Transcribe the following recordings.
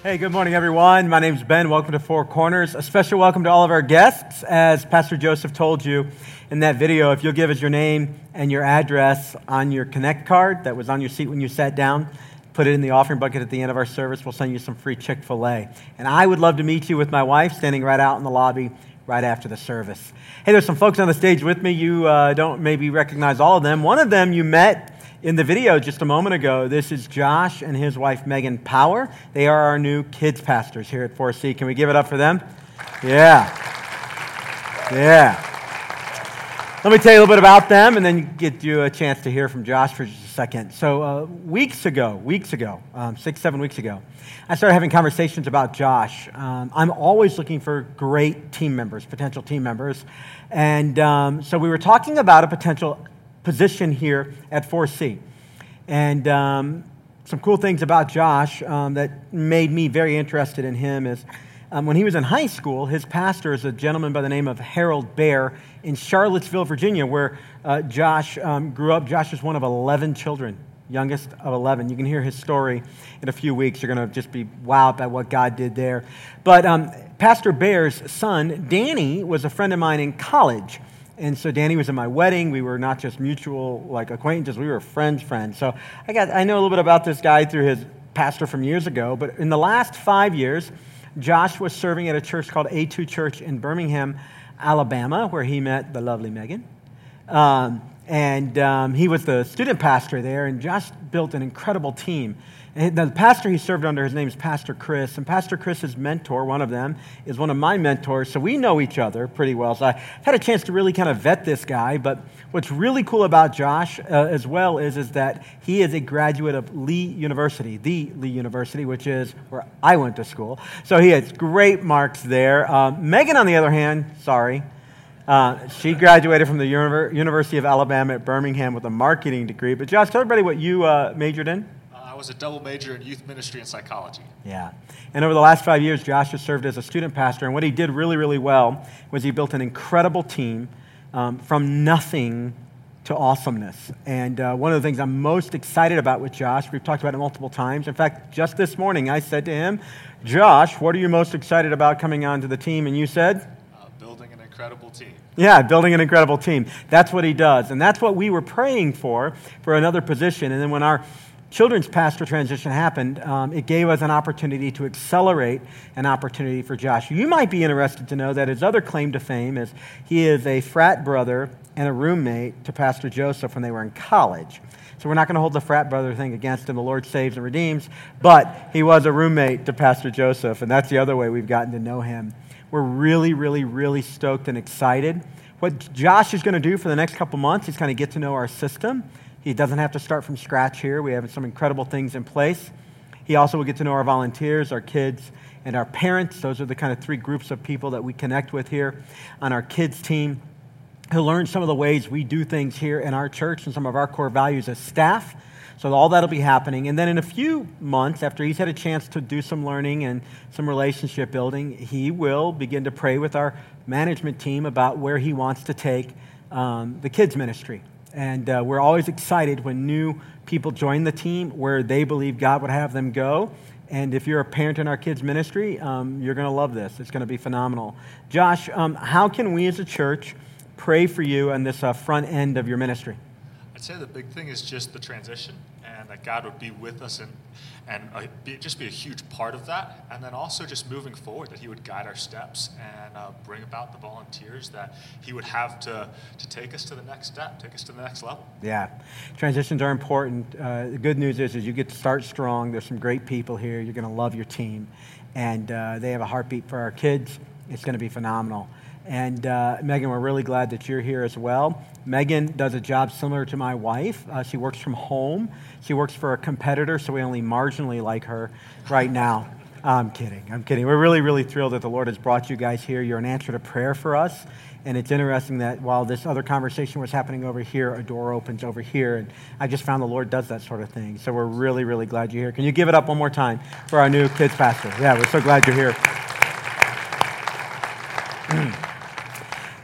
Hey, good morning, everyone. My name is Ben. Welcome to Four Corners. A special welcome to all of our guests. As Pastor Joseph told you in that video, if you'll give us your name and your address on your Connect card that was on your seat when you sat down, put it in the offering bucket at the end of our service, we'll send you some free Chick fil A. And I would love to meet you with my wife standing right out in the lobby right after the service. Hey, there's some folks on the stage with me. You uh, don't maybe recognize all of them. One of them you met in the video just a moment ago, this is Josh and his wife Megan Power. They are our new kids pastors here at 4C. Can we give it up for them? Yeah. Yeah. Let me tell you a little bit about them and then get you a chance to hear from Josh for just a second. So, uh, weeks ago, weeks ago, um, six, seven weeks ago, I started having conversations about Josh. Um, I'm always looking for great team members, potential team members. And um, so we were talking about a potential position here at 4C. And um, some cool things about Josh um, that made me very interested in him is um, when he was in high school, his pastor is a gentleman by the name of Harold Bear in Charlottesville, Virginia, where uh, Josh um, grew up. Josh is one of 11 children, youngest of 11. You can hear his story in a few weeks. You're going to just be wowed by what God did there. But um, Pastor Bear's son, Danny, was a friend of mine in college. And so Danny was at my wedding. We were not just mutual like acquaintances, we were friends, friends. So I got I know a little bit about this guy through his pastor from years ago, but in the last 5 years, Josh was serving at a church called A2 Church in Birmingham, Alabama, where he met the lovely Megan. Um, and um, he was the student pastor there, and Josh built an incredible team. The pastor he served under, his name is Pastor Chris. And Pastor Chris's mentor, one of them, is one of my mentors. So we know each other pretty well. So I had a chance to really kind of vet this guy. But what's really cool about Josh uh, as well is, is that he is a graduate of Lee University, the Lee University, which is where I went to school. So he has great marks there. Uh, Megan, on the other hand, sorry. Uh, she graduated from the University of Alabama at Birmingham with a marketing degree. But Josh, tell everybody what you uh, majored in was a double major in youth ministry and psychology. Yeah. And over the last five years, Josh has served as a student pastor. And what he did really, really well was he built an incredible team um, from nothing to awesomeness. And uh, one of the things I'm most excited about with Josh, we've talked about it multiple times. In fact, just this morning, I said to him, Josh, what are you most excited about coming onto the team? And you said? Uh, building an incredible team. Yeah, building an incredible team. That's what he does. And that's what we were praying for, for another position. And then when our children's pastor transition happened, um, it gave us an opportunity to accelerate an opportunity for Josh. You might be interested to know that his other claim to fame is he is a frat brother and a roommate to Pastor Joseph when they were in college. So we're not going to hold the frat brother thing against him. The Lord saves and redeems. But he was a roommate to Pastor Joseph, and that's the other way we've gotten to know him. We're really, really, really stoked and excited. What Josh is going to do for the next couple months is kind of get to know our system he doesn't have to start from scratch here. We have some incredible things in place. He also will get to know our volunteers, our kids, and our parents. Those are the kind of three groups of people that we connect with here on our kids' team. He'll learn some of the ways we do things here in our church and some of our core values as staff. So all that'll be happening. And then in a few months, after he's had a chance to do some learning and some relationship building, he will begin to pray with our management team about where he wants to take um, the kids' ministry. And uh, we're always excited when new people join the team where they believe God would have them go. And if you're a parent in our kids' ministry, um, you're going to love this. It's going to be phenomenal. Josh, um, how can we as a church pray for you on this uh, front end of your ministry? I'd say the big thing is just the transition and that God would be with us and, and uh, be, just be a huge part of that. And then also just moving forward, that He would guide our steps and uh, bring about the volunteers that He would have to, to take us to the next step, take us to the next level. Yeah, transitions are important. Uh, the good news is, is you get to start strong. There's some great people here. You're going to love your team. And uh, they have a heartbeat for our kids. It's going to be phenomenal. And uh, Megan, we're really glad that you're here as well. Megan does a job similar to my wife. Uh, she works from home. She works for a competitor, so we only marginally like her right now. I'm kidding. I'm kidding. We're really, really thrilled that the Lord has brought you guys here. You're an answer to prayer for us. And it's interesting that while this other conversation was happening over here, a door opens over here. And I just found the Lord does that sort of thing. So we're really, really glad you're here. Can you give it up one more time for our new kids pastor? Yeah, we're so glad you're here.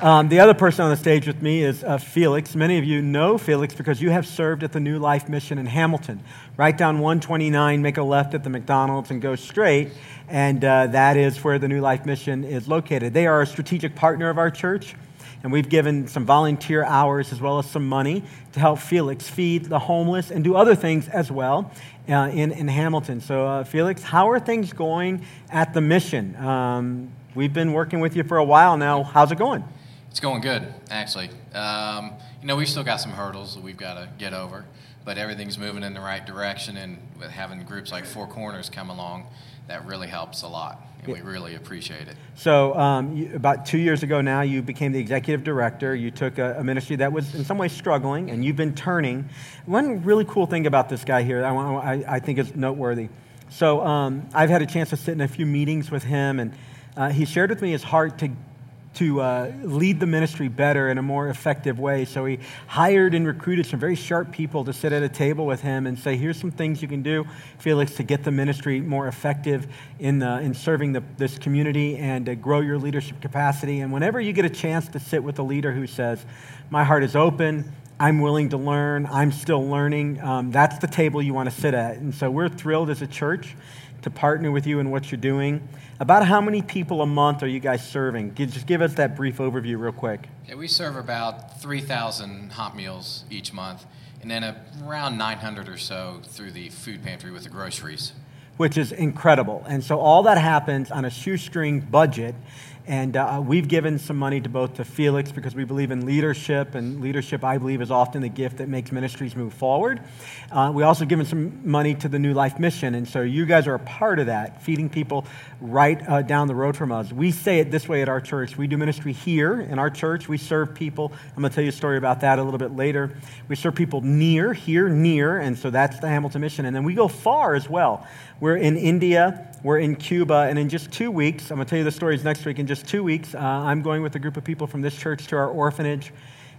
Um, the other person on the stage with me is uh, Felix. Many of you know Felix because you have served at the New Life Mission in Hamilton. Right down 129, make a left at the McDonald's and go straight, and uh, that is where the New Life Mission is located. They are a strategic partner of our church, and we've given some volunteer hours as well as some money to help Felix feed the homeless and do other things as well uh, in, in Hamilton. So, uh, Felix, how are things going at the mission? Um, we've been working with you for a while now. How's it going? It's going good, actually. Um, you know, we've still got some hurdles that we've got to get over, but everything's moving in the right direction. And with having groups like Four Corners come along, that really helps a lot, and we really appreciate it. So, um, you, about two years ago now, you became the executive director. You took a, a, ministry that was in some ways struggling, and you've been turning. One really cool thing about this guy here, I, I, I think is noteworthy. So, um, I've had a chance to sit in a few meetings with him, and uh, he shared with me his heart to to uh, lead the ministry better in a more effective way. So he hired and recruited some very sharp people to sit at a table with him and say, here's some things you can do, Felix, to get the ministry more effective in, the, in serving the, this community and to grow your leadership capacity. And whenever you get a chance to sit with a leader who says, my heart is open, I'm willing to learn, I'm still learning, um, that's the table you want to sit at. And so we're thrilled as a church to partner with you in what you're doing. About how many people a month are you guys serving? Just give us that brief overview, real quick. Yeah, we serve about 3,000 hot meals each month, and then around 900 or so through the food pantry with the groceries. Which is incredible. And so all that happens on a shoestring budget and uh, we've given some money to both to Felix because we believe in leadership, and leadership, I believe, is often the gift that makes ministries move forward. Uh, we also given some money to the New Life Mission, and so you guys are a part of that, feeding people right uh, down the road from us. We say it this way at our church. We do ministry here in our church. We serve people. I'm going to tell you a story about that a little bit later. We serve people near, here, near, and so that's the Hamilton Mission. And then we go far as well. We're in India, we're in Cuba, and in just two weeks, I'm going to tell you the stories next week. In just two weeks, uh, I'm going with a group of people from this church to our orphanage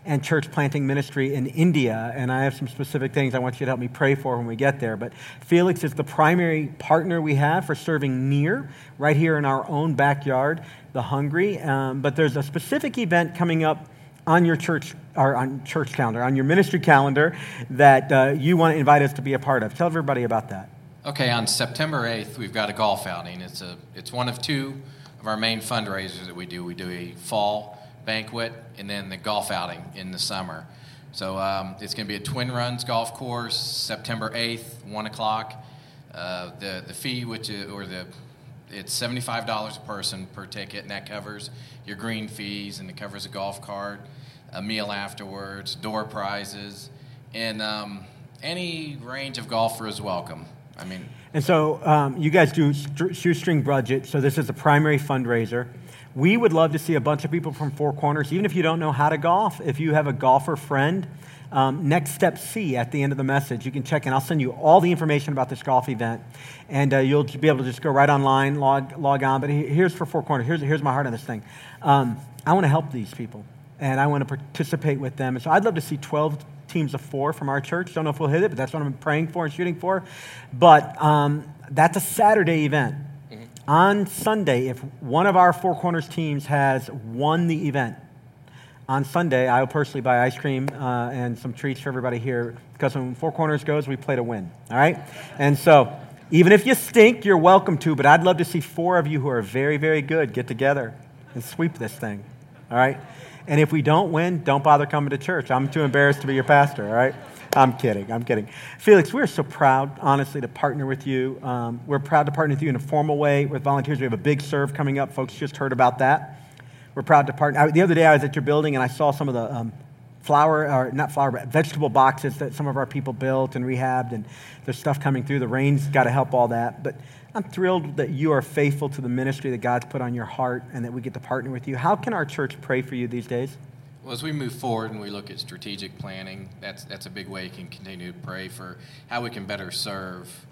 and church planting ministry in India. And I have some specific things I want you to help me pray for when we get there. But Felix is the primary partner we have for serving near, right here in our own backyard, the hungry. Um, but there's a specific event coming up on your church or on church calendar, on your ministry calendar, that uh, you want to invite us to be a part of. Tell everybody about that. Okay, on September 8th, we've got a golf outing. It's, a, it's one of two of our main fundraisers that we do. We do a fall banquet and then the golf outing in the summer. So um, it's going to be at Twin Runs Golf Course, September 8th, 1 o'clock. Uh, the, the fee, which is, or the, it's $75 a person per ticket, and that covers your green fees and it covers a golf cart, a meal afterwards, door prizes, and um, any range of golfer is welcome. I mean, and so um, you guys do shoestring budget. So this is a primary fundraiser. We would love to see a bunch of people from Four Corners, even if you don't know how to golf. If you have a golfer friend, um, next step C at the end of the message, you can check in. I'll send you all the information about this golf event, and uh, you'll be able to just go right online, log log on. But here's for Four Corners. Here's here's my heart on this thing. Um, I want to help these people, and I want to participate with them. And so I'd love to see 12 teams of four from our church. Don't know if we'll hit it, but that's what I'm praying for and shooting for. But um, that's a Saturday event. Mm-hmm. On Sunday, if one of our Four Corners teams has won the event, on Sunday, I will personally buy ice cream uh, and some treats for everybody here because when Four Corners goes, we play to win. All right? And so, even if you stink, you're welcome to, but I'd love to see four of you who are very, very good get together and sweep this thing. All right? And if we don't win, don't bother coming to church. I'm too embarrassed to be your pastor, all right? I'm kidding. I'm kidding. Felix, we're so proud, honestly, to partner with you. Um, we're proud to partner with you in a formal way with volunteers. We have a big serve coming up. Folks just heard about that. We're proud to partner. I, the other day, I was at your building and I saw some of the um, flower, or not flower, but vegetable boxes that some of our people built and rehabbed, and there's stuff coming through. The rain's got to help all that. But I'm thrilled that you are faithful to the ministry that God's put on your heart and that we get to partner with you. How can our church pray for you these days? Well, as we move forward and we look at strategic planning, that's, that's a big way you can continue to pray for how we can better serve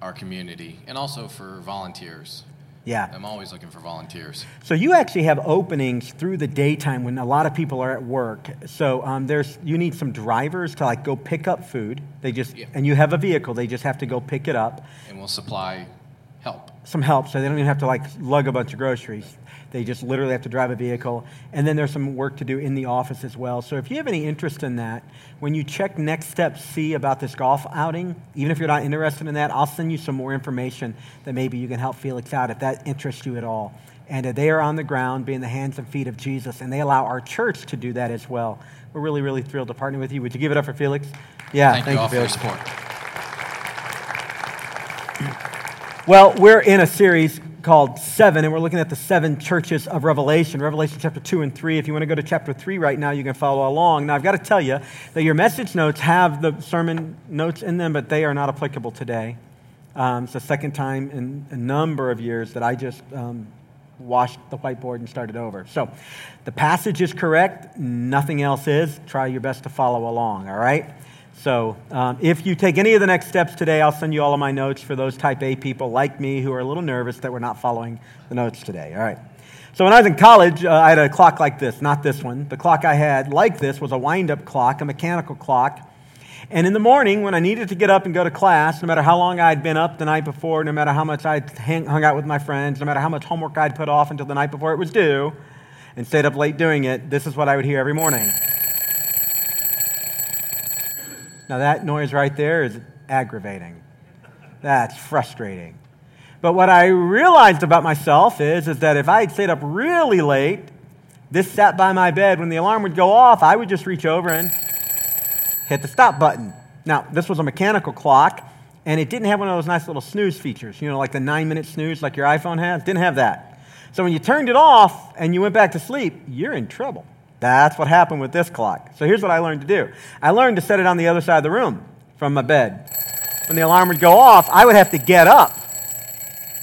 our community and also for volunteers. Yeah. I'm always looking for volunteers. So you actually have openings through the daytime when a lot of people are at work. So um, there's you need some drivers to like go pick up food. They just yeah. and you have a vehicle. They just have to go pick it up. And we'll supply help. some help so they don't even have to like lug a bunch of groceries. They just literally have to drive a vehicle. And then there's some work to do in the office as well. So if you have any interest in that, when you check Next Step C about this golf outing, even if you're not interested in that, I'll send you some more information that maybe you can help Felix out if that interests you at all. And uh, they are on the ground being the hands and feet of Jesus, and they allow our church to do that as well. We're really, really thrilled to partner with you. Would you give it up for Felix? Yeah, thank, thank you, all Felix. for your support. Well, we're in a series called Seven, and we're looking at the seven churches of Revelation, Revelation chapter 2 and 3. If you want to go to chapter 3 right now, you can follow along. Now, I've got to tell you that your message notes have the sermon notes in them, but they are not applicable today. Um, it's the second time in a number of years that I just um, washed the whiteboard and started over. So the passage is correct, nothing else is. Try your best to follow along, all right? So, um, if you take any of the next steps today, I'll send you all of my notes for those type A people like me who are a little nervous that we're not following the notes today. All right. So, when I was in college, uh, I had a clock like this, not this one. The clock I had, like this, was a wind up clock, a mechanical clock. And in the morning, when I needed to get up and go to class, no matter how long I'd been up the night before, no matter how much I'd hang, hung out with my friends, no matter how much homework I'd put off until the night before it was due, and stayed up late doing it, this is what I would hear every morning. Now, that noise right there is aggravating. That's frustrating. But what I realized about myself is, is that if I had stayed up really late, this sat by my bed, when the alarm would go off, I would just reach over and hit the stop button. Now, this was a mechanical clock, and it didn't have one of those nice little snooze features, you know, like the nine minute snooze like your iPhone has. Didn't have that. So when you turned it off and you went back to sleep, you're in trouble. That's what happened with this clock. So here's what I learned to do I learned to set it on the other side of the room from my bed. When the alarm would go off, I would have to get up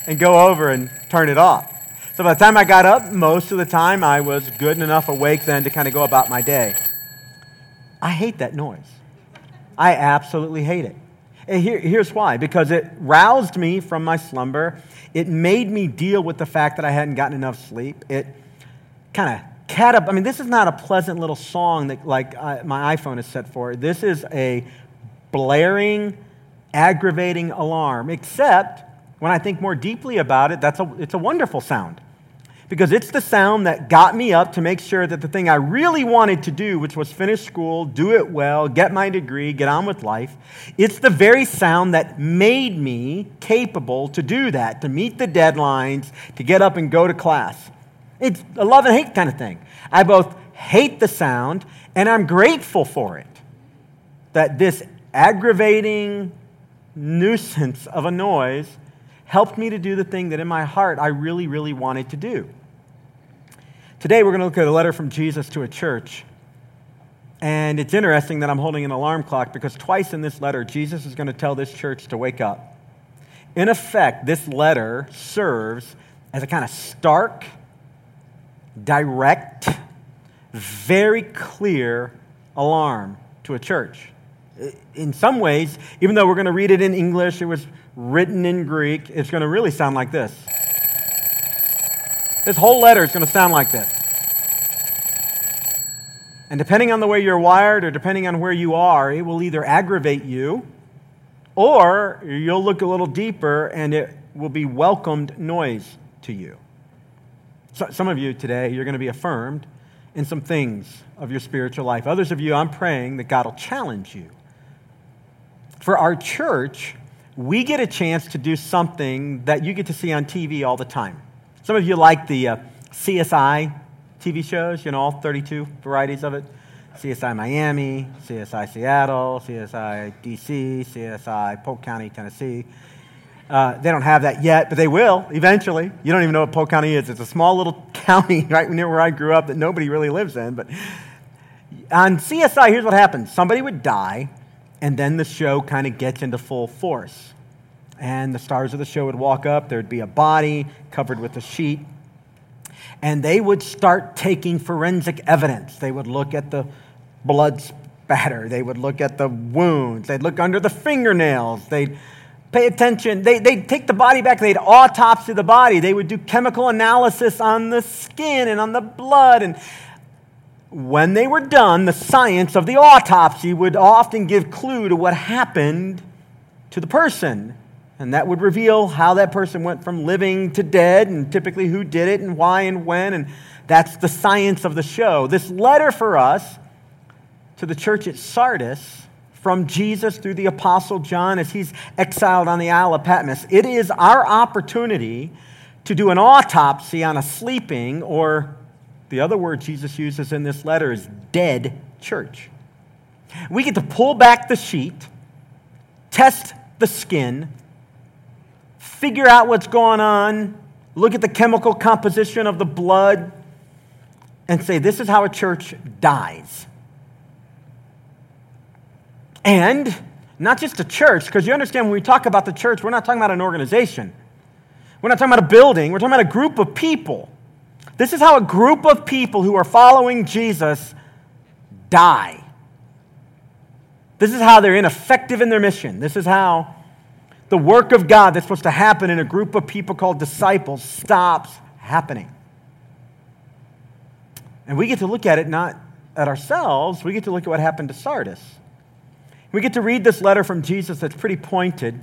and go over and turn it off. So by the time I got up, most of the time I was good enough awake then to kind of go about my day. I hate that noise. I absolutely hate it. And here, here's why because it roused me from my slumber. It made me deal with the fact that I hadn't gotten enough sleep. It kind of catap- I mean, this is not a pleasant little song that like I, my iPhone is set for. This is a blaring, aggravating alarm. Except when I think more deeply about it, that's a, it's a wonderful sound. Because it's the sound that got me up to make sure that the thing I really wanted to do, which was finish school, do it well, get my degree, get on with life, it's the very sound that made me capable to do that, to meet the deadlines, to get up and go to class. It's a love and hate kind of thing. I both hate the sound and I'm grateful for it. That this aggravating nuisance of a noise helped me to do the thing that in my heart I really, really wanted to do. Today we're going to look at a letter from Jesus to a church. And it's interesting that I'm holding an alarm clock because twice in this letter, Jesus is going to tell this church to wake up. In effect, this letter serves as a kind of stark direct, very clear alarm to a church. In some ways, even though we're going to read it in English, it was written in Greek, it's going to really sound like this. This whole letter is going to sound like this. And depending on the way you're wired or depending on where you are, it will either aggravate you or you'll look a little deeper and it will be welcomed noise to you. So, some of you today, you're going to be affirmed in some things of your spiritual life. Others of you, I'm praying that God will challenge you. For our church, we get a chance to do something that you get to see on TV all the time. Some of you like the uh, CSI TV shows, you know, all 32 varieties of it. CSI Miami, CSI Seattle, CSI DC, CSI Polk County, Tennessee. Uh, they don't have that yet, but they will eventually. You don't even know what Polk County is. It's a small little county right near where I grew up that nobody really lives in. But on CSI, here's what happens somebody would die, and then the show kind of gets into full force. And the stars of the show would walk up, there'd be a body covered with a sheet, and they would start taking forensic evidence. They would look at the blood spatter, they would look at the wounds, they'd look under the fingernails, they'd pay attention. They, they'd take the body back, they'd autopsy the body, they would do chemical analysis on the skin and on the blood. And when they were done, the science of the autopsy would often give clue to what happened to the person. And that would reveal how that person went from living to dead, and typically who did it, and why and when. And that's the science of the show. This letter for us to the church at Sardis from Jesus through the Apostle John as he's exiled on the Isle of Patmos. It is our opportunity to do an autopsy on a sleeping, or the other word Jesus uses in this letter is dead church. We get to pull back the sheet, test the skin, figure out what's going on, look at the chemical composition of the blood, and say, this is how a church dies. And not just a church, because you understand when we talk about the church, we're not talking about an organization. We're not talking about a building. We're talking about a group of people. This is how a group of people who are following Jesus die. This is how they're ineffective in their mission. This is how the work of God that's supposed to happen in a group of people called disciples stops happening. And we get to look at it not at ourselves, we get to look at what happened to Sardis. We get to read this letter from Jesus that's pretty pointed.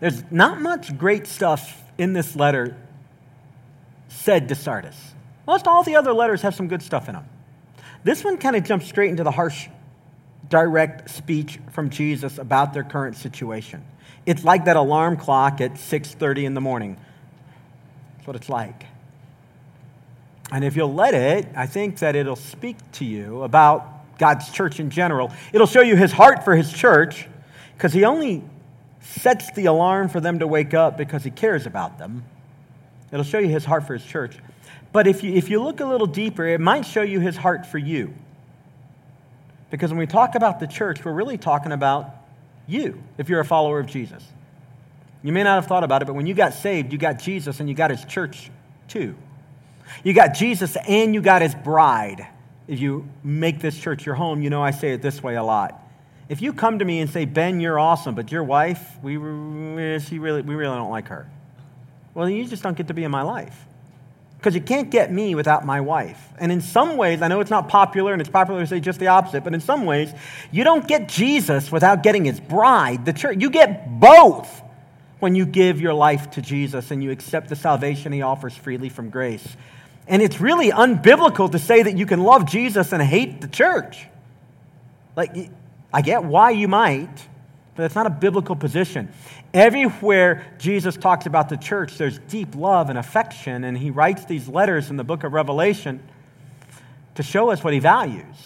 There's not much great stuff in this letter said to Sardis. Most all the other letters have some good stuff in them. This one kind of jumps straight into the harsh, direct speech from Jesus about their current situation. It's like that alarm clock at 6:30 in the morning. That's what it's like. And if you'll let it, I think that it'll speak to you about God's church in general. It'll show you his heart for his church because he only sets the alarm for them to wake up because he cares about them. It'll show you his heart for his church. But if you, if you look a little deeper, it might show you his heart for you. Because when we talk about the church, we're really talking about you if you're a follower of Jesus. You may not have thought about it, but when you got saved, you got Jesus and you got his church too. You got Jesus and you got his bride if you make this church your home, you know I say it this way a lot. If you come to me and say, Ben, you're awesome, but your wife, we, she really, we really don't like her. Well, you just don't get to be in my life. Because you can't get me without my wife. And in some ways, I know it's not popular and it's popular to say just the opposite, but in some ways, you don't get Jesus without getting his bride, the church. You get both when you give your life to Jesus and you accept the salvation he offers freely from grace. And it's really unbiblical to say that you can love Jesus and hate the church. Like, I get why you might, but it's not a biblical position. Everywhere Jesus talks about the church, there's deep love and affection, and he writes these letters in the book of Revelation to show us what he values.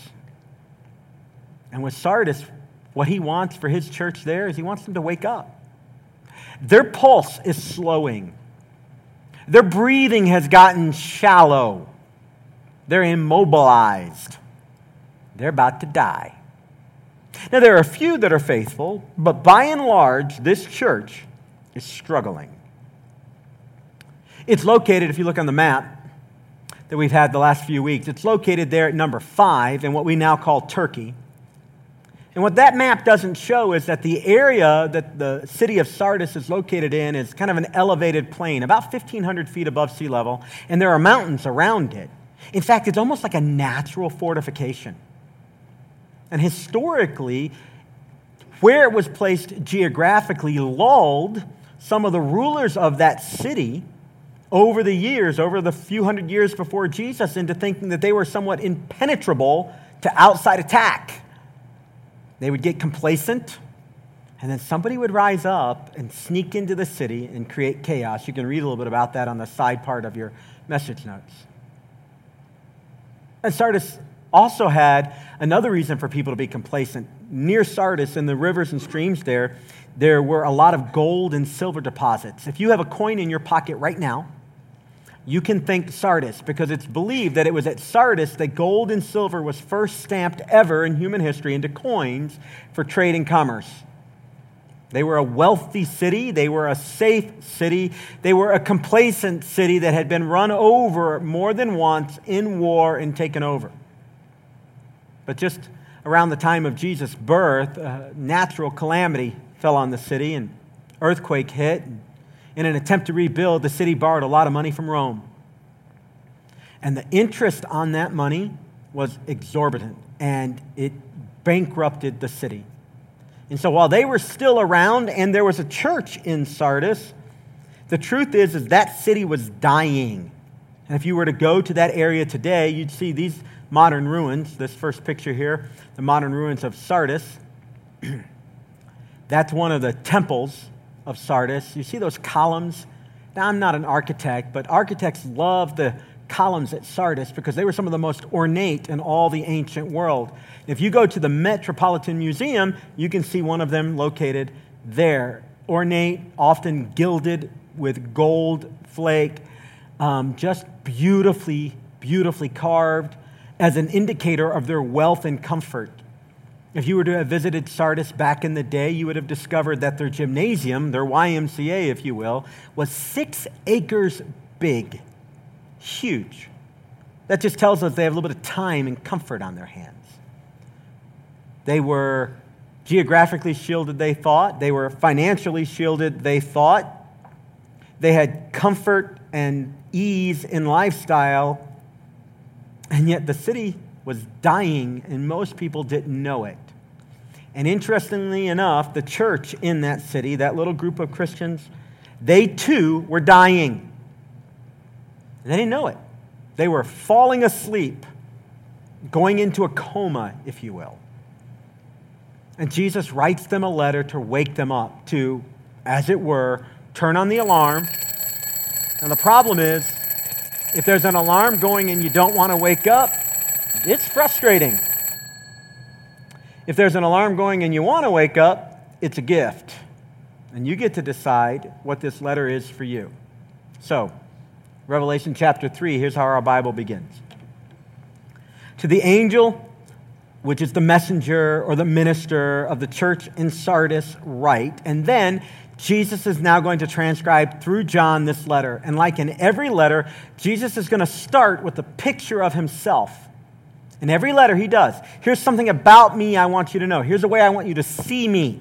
And with Sardis, what he wants for his church there is he wants them to wake up. Their pulse is slowing. Their breathing has gotten shallow. They're immobilized. They're about to die. Now, there are a few that are faithful, but by and large, this church is struggling. It's located, if you look on the map that we've had the last few weeks, it's located there at number five in what we now call Turkey. And what that map doesn't show is that the area that the city of Sardis is located in is kind of an elevated plain, about 1,500 feet above sea level, and there are mountains around it. In fact, it's almost like a natural fortification. And historically, where it was placed geographically lulled some of the rulers of that city over the years, over the few hundred years before Jesus, into thinking that they were somewhat impenetrable to outside attack. They would get complacent, and then somebody would rise up and sneak into the city and create chaos. You can read a little bit about that on the side part of your message notes. And Sardis also had another reason for people to be complacent. Near Sardis, in the rivers and streams there, there were a lot of gold and silver deposits. If you have a coin in your pocket right now, you can think Sardis because it's believed that it was at Sardis that gold and silver was first stamped ever in human history into coins for trade and commerce. They were a wealthy city. They were a safe city. They were a complacent city that had been run over more than once in war and taken over. But just around the time of Jesus' birth, a natural calamity fell on the city and earthquake hit. And in an attempt to rebuild, the city borrowed a lot of money from Rome. And the interest on that money was exorbitant, and it bankrupted the city. And so while they were still around and there was a church in Sardis, the truth is, is that city was dying. And if you were to go to that area today, you'd see these modern ruins, this first picture here, the modern ruins of Sardis. That's one of the temples of Sardis. You see those columns? Now, I'm not an architect, but architects love the columns at Sardis because they were some of the most ornate in all the ancient world. If you go to the Metropolitan Museum, you can see one of them located there. Ornate, often gilded with gold flake, um, just beautifully, beautifully carved as an indicator of their wealth and comfort. If you were to have visited Sardis back in the day, you would have discovered that their gymnasium, their YMCA, if you will, was six acres big. Huge. That just tells us they have a little bit of time and comfort on their hands. They were geographically shielded, they thought. They were financially shielded, they thought. They had comfort and ease in lifestyle, and yet the city was dying, and most people didn't know it. And interestingly enough, the church in that city, that little group of Christians, they too were dying. They didn't know it. They were falling asleep, going into a coma, if you will. And Jesus writes them a letter to wake them up, to, as it were, turn on the alarm. And the problem is, if there's an alarm going and you don't want to wake up, it's frustrating. If there's an alarm going and you want to wake up, it's a gift. And you get to decide what this letter is for you. So, Revelation chapter 3, here's how our Bible begins. To the angel, which is the messenger or the minister of the church in Sardis, write. And then Jesus is now going to transcribe through John this letter. And like in every letter, Jesus is going to start with a picture of himself. In every letter, he does. Here's something about me I want you to know. Here's a way I want you to see me.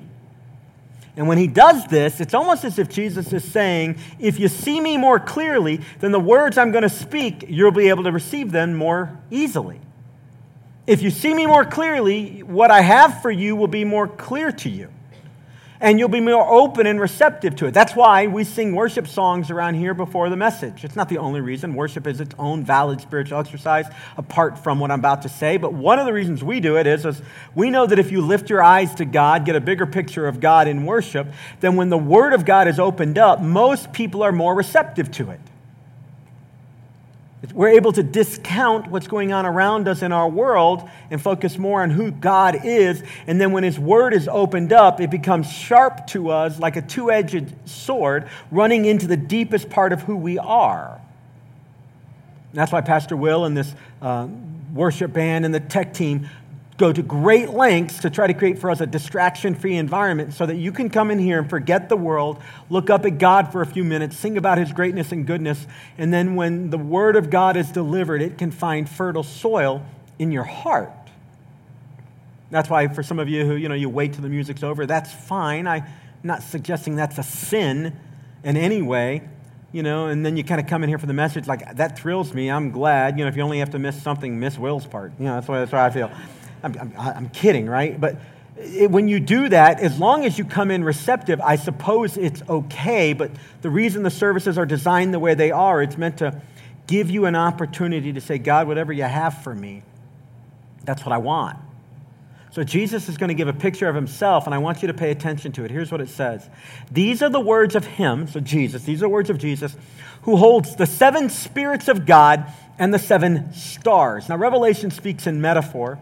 And when he does this, it's almost as if Jesus is saying, if you see me more clearly, then the words I'm going to speak, you'll be able to receive them more easily. If you see me more clearly, what I have for you will be more clear to you and you'll be more open and receptive to it. That's why we sing worship songs around here before the message. It's not the only reason. Worship is its own valid spiritual exercise apart from what I'm about to say. But one of the reasons we do it is, is we know that if you lift your eyes to God, get a bigger picture of God in worship, then when the Word of God is opened up, most people are more receptive to it. We're able to discount what's going on around us in our world and focus more on who God is. And then when His Word is opened up, it becomes sharp to us like a two edged sword running into the deepest part of who we are. And that's why Pastor Will and this uh, worship band and the tech team go to great lengths to try to create for us a distraction free environment so that you can come in here and forget the world, look up at God for a few minutes, sing about his greatness and goodness, and then when the word of God is delivered, it can find fertile soil in your heart. That's why for some of you who, you know, you wait till the music's over, that's fine. I'm not suggesting that's a sin in any way you know, and then you kind of come in here for the message like that thrills me. I'm glad, you know, if you only have to miss something, miss Will's part. You know, that's why that's why I feel. I'm, I'm, I'm kidding, right? But it, when you do that, as long as you come in receptive, I suppose it's okay. But the reason the services are designed the way they are, it's meant to give you an opportunity to say, God, whatever you have for me, that's what I want. So Jesus is going to give a picture of himself, and I want you to pay attention to it. Here's what it says These are the words of him, so Jesus, these are words of Jesus, who holds the seven spirits of God and the seven stars. Now, Revelation speaks in metaphor.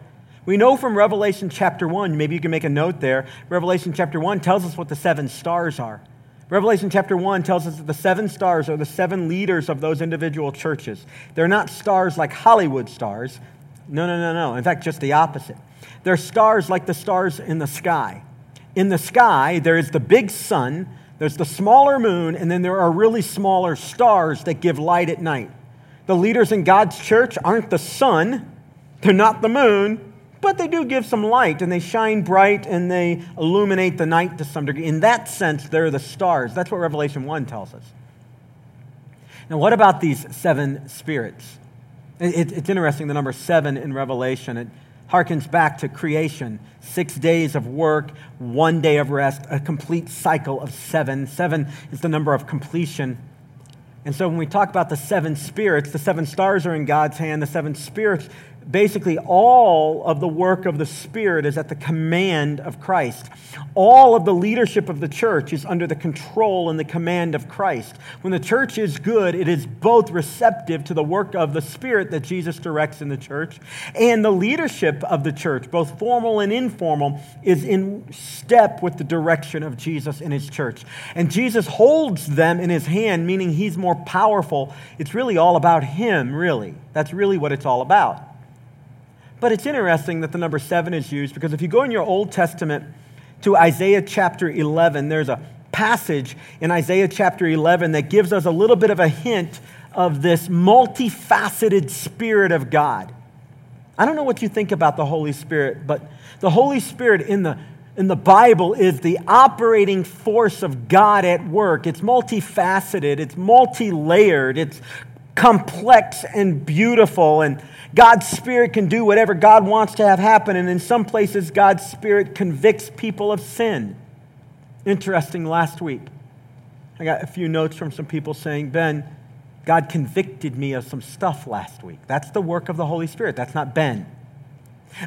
We know from Revelation chapter 1, maybe you can make a note there. Revelation chapter 1 tells us what the seven stars are. Revelation chapter 1 tells us that the seven stars are the seven leaders of those individual churches. They're not stars like Hollywood stars. No, no, no, no. In fact, just the opposite. They're stars like the stars in the sky. In the sky, there is the big sun, there's the smaller moon, and then there are really smaller stars that give light at night. The leaders in God's church aren't the sun, they're not the moon, but they do give some light and they shine bright and they illuminate the night to some degree. In that sense, they're the stars. That's what Revelation 1 tells us. Now, what about these seven spirits? It, it's interesting, the number seven in Revelation. It harkens back to creation six days of work, one day of rest, a complete cycle of seven. Seven is the number of completion. And so when we talk about the seven spirits, the seven stars are in God's hand, the seven spirits basically all of the work of the Spirit is at the command of Christ. All of the leadership of the church is under the control and the command of Christ. When the church is good, it is both receptive to the work of the Spirit that Jesus directs in the church, and the leadership of the church, both formal and informal, is in step with the direction of Jesus in his church. And Jesus holds them in his hand, meaning he's more powerful. It's really all about him, really. That's really what it's all about. But it's interesting that the number seven is used because if you go in your Old Testament to Isaiah chapter 11, there's a passage in Isaiah chapter 11 that gives us a little bit of a hint of this multifaceted Spirit of God. I don't know what you think about the Holy Spirit, but the Holy Spirit in the in the Bible is the operating force of God at work. It's multifaceted, it's multi layered, it's complex and beautiful. And God's Spirit can do whatever God wants to have happen. And in some places, God's Spirit convicts people of sin. Interesting, last week, I got a few notes from some people saying, Ben, God convicted me of some stuff last week. That's the work of the Holy Spirit. That's not Ben.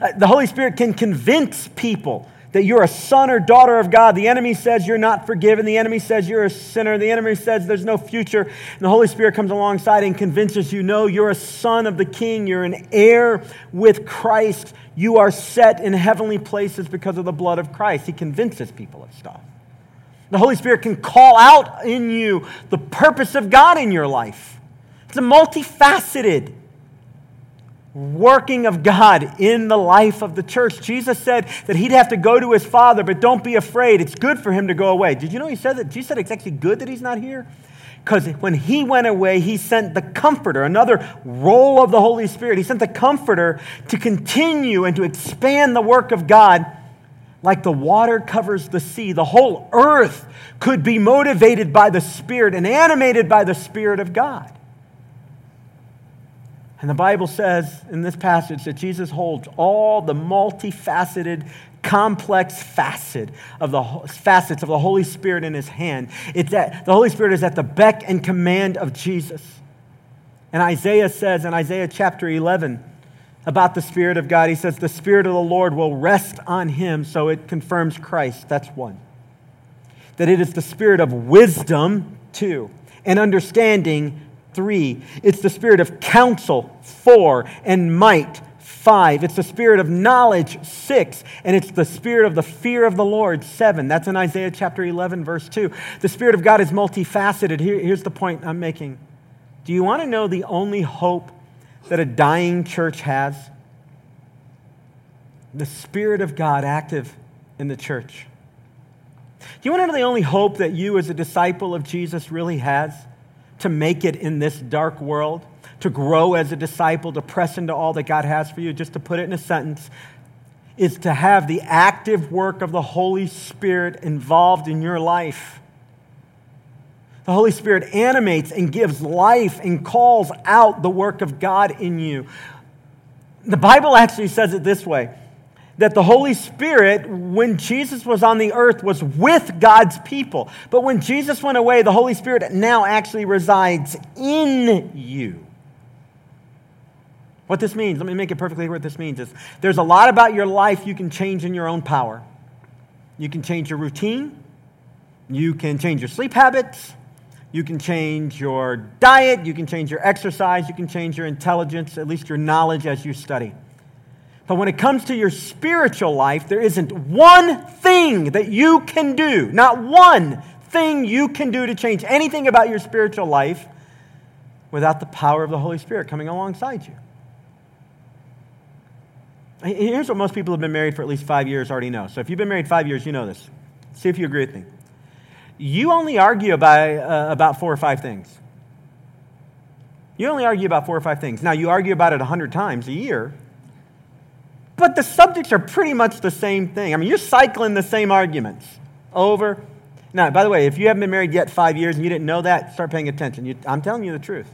Uh, the Holy Spirit can convince people that you're a son or daughter of God. The enemy says you're not forgiven. The enemy says you're a sinner. The enemy says there's no future. And the Holy Spirit comes alongside and convinces you no, you're a son of the king. You're an heir with Christ. You are set in heavenly places because of the blood of Christ. He convinces people of stuff. The Holy Spirit can call out in you the purpose of God in your life. It's a multifaceted working of God in the life of the church. Jesus said that he'd have to go to his Father, but don't be afraid. It's good for him to go away. Did you know he said that? Jesus said it's actually good that he's not here? Because when he went away, he sent the Comforter, another role of the Holy Spirit. He sent the Comforter to continue and to expand the work of God like the water covers the sea. The whole earth could be motivated by the Spirit and animated by the Spirit of God. And the Bible says in this passage that Jesus holds all the multifaceted, complex facet of the facets of the Holy Spirit in his hand. It's that the Holy Spirit is at the beck and command of Jesus. And Isaiah says in Isaiah chapter 11 about the Spirit of God, he says, The Spirit of the Lord will rest on him. So it confirms Christ. That's one. That it is the Spirit of wisdom, two, and understanding, three. It's the spirit of counsel, four, and might, five. It's the spirit of knowledge, six. And it's the spirit of the fear of the Lord, seven. That's in Isaiah chapter 11, verse 2. The spirit of God is multifaceted. Here, here's the point I'm making. Do you want to know the only hope that a dying church has? The spirit of God active in the church. Do you want to know the only hope that you, as a disciple of Jesus, really has? To make it in this dark world, to grow as a disciple, to press into all that God has for you, just to put it in a sentence, is to have the active work of the Holy Spirit involved in your life. The Holy Spirit animates and gives life and calls out the work of God in you. The Bible actually says it this way that the Holy Spirit, when Jesus was on the earth, was with God's people. But when Jesus went away, the Holy Spirit now actually resides in you. What this means, let me make it perfectly clear what this means is there's a lot about your life you can change in your own power. You can change your routine, you can change your sleep habits, you can change your diet, you can change your exercise, you can change your intelligence, at least your knowledge as you study. But when it comes to your spiritual life, there isn't one thing that you can do, not one thing you can do to change anything about your spiritual life without the power of the Holy Spirit coming alongside you. Here's what most people who have been married for at least five years already know. So if you've been married five years, you know this. See if you agree with me. You only argue about, uh, about four or five things. You only argue about four or five things. Now, you argue about it a hundred times a year, but the subjects are pretty much the same thing. I mean, you're cycling the same arguments over. Now, by the way, if you haven't been married yet five years and you didn't know that, start paying attention. You, I'm telling you the truth.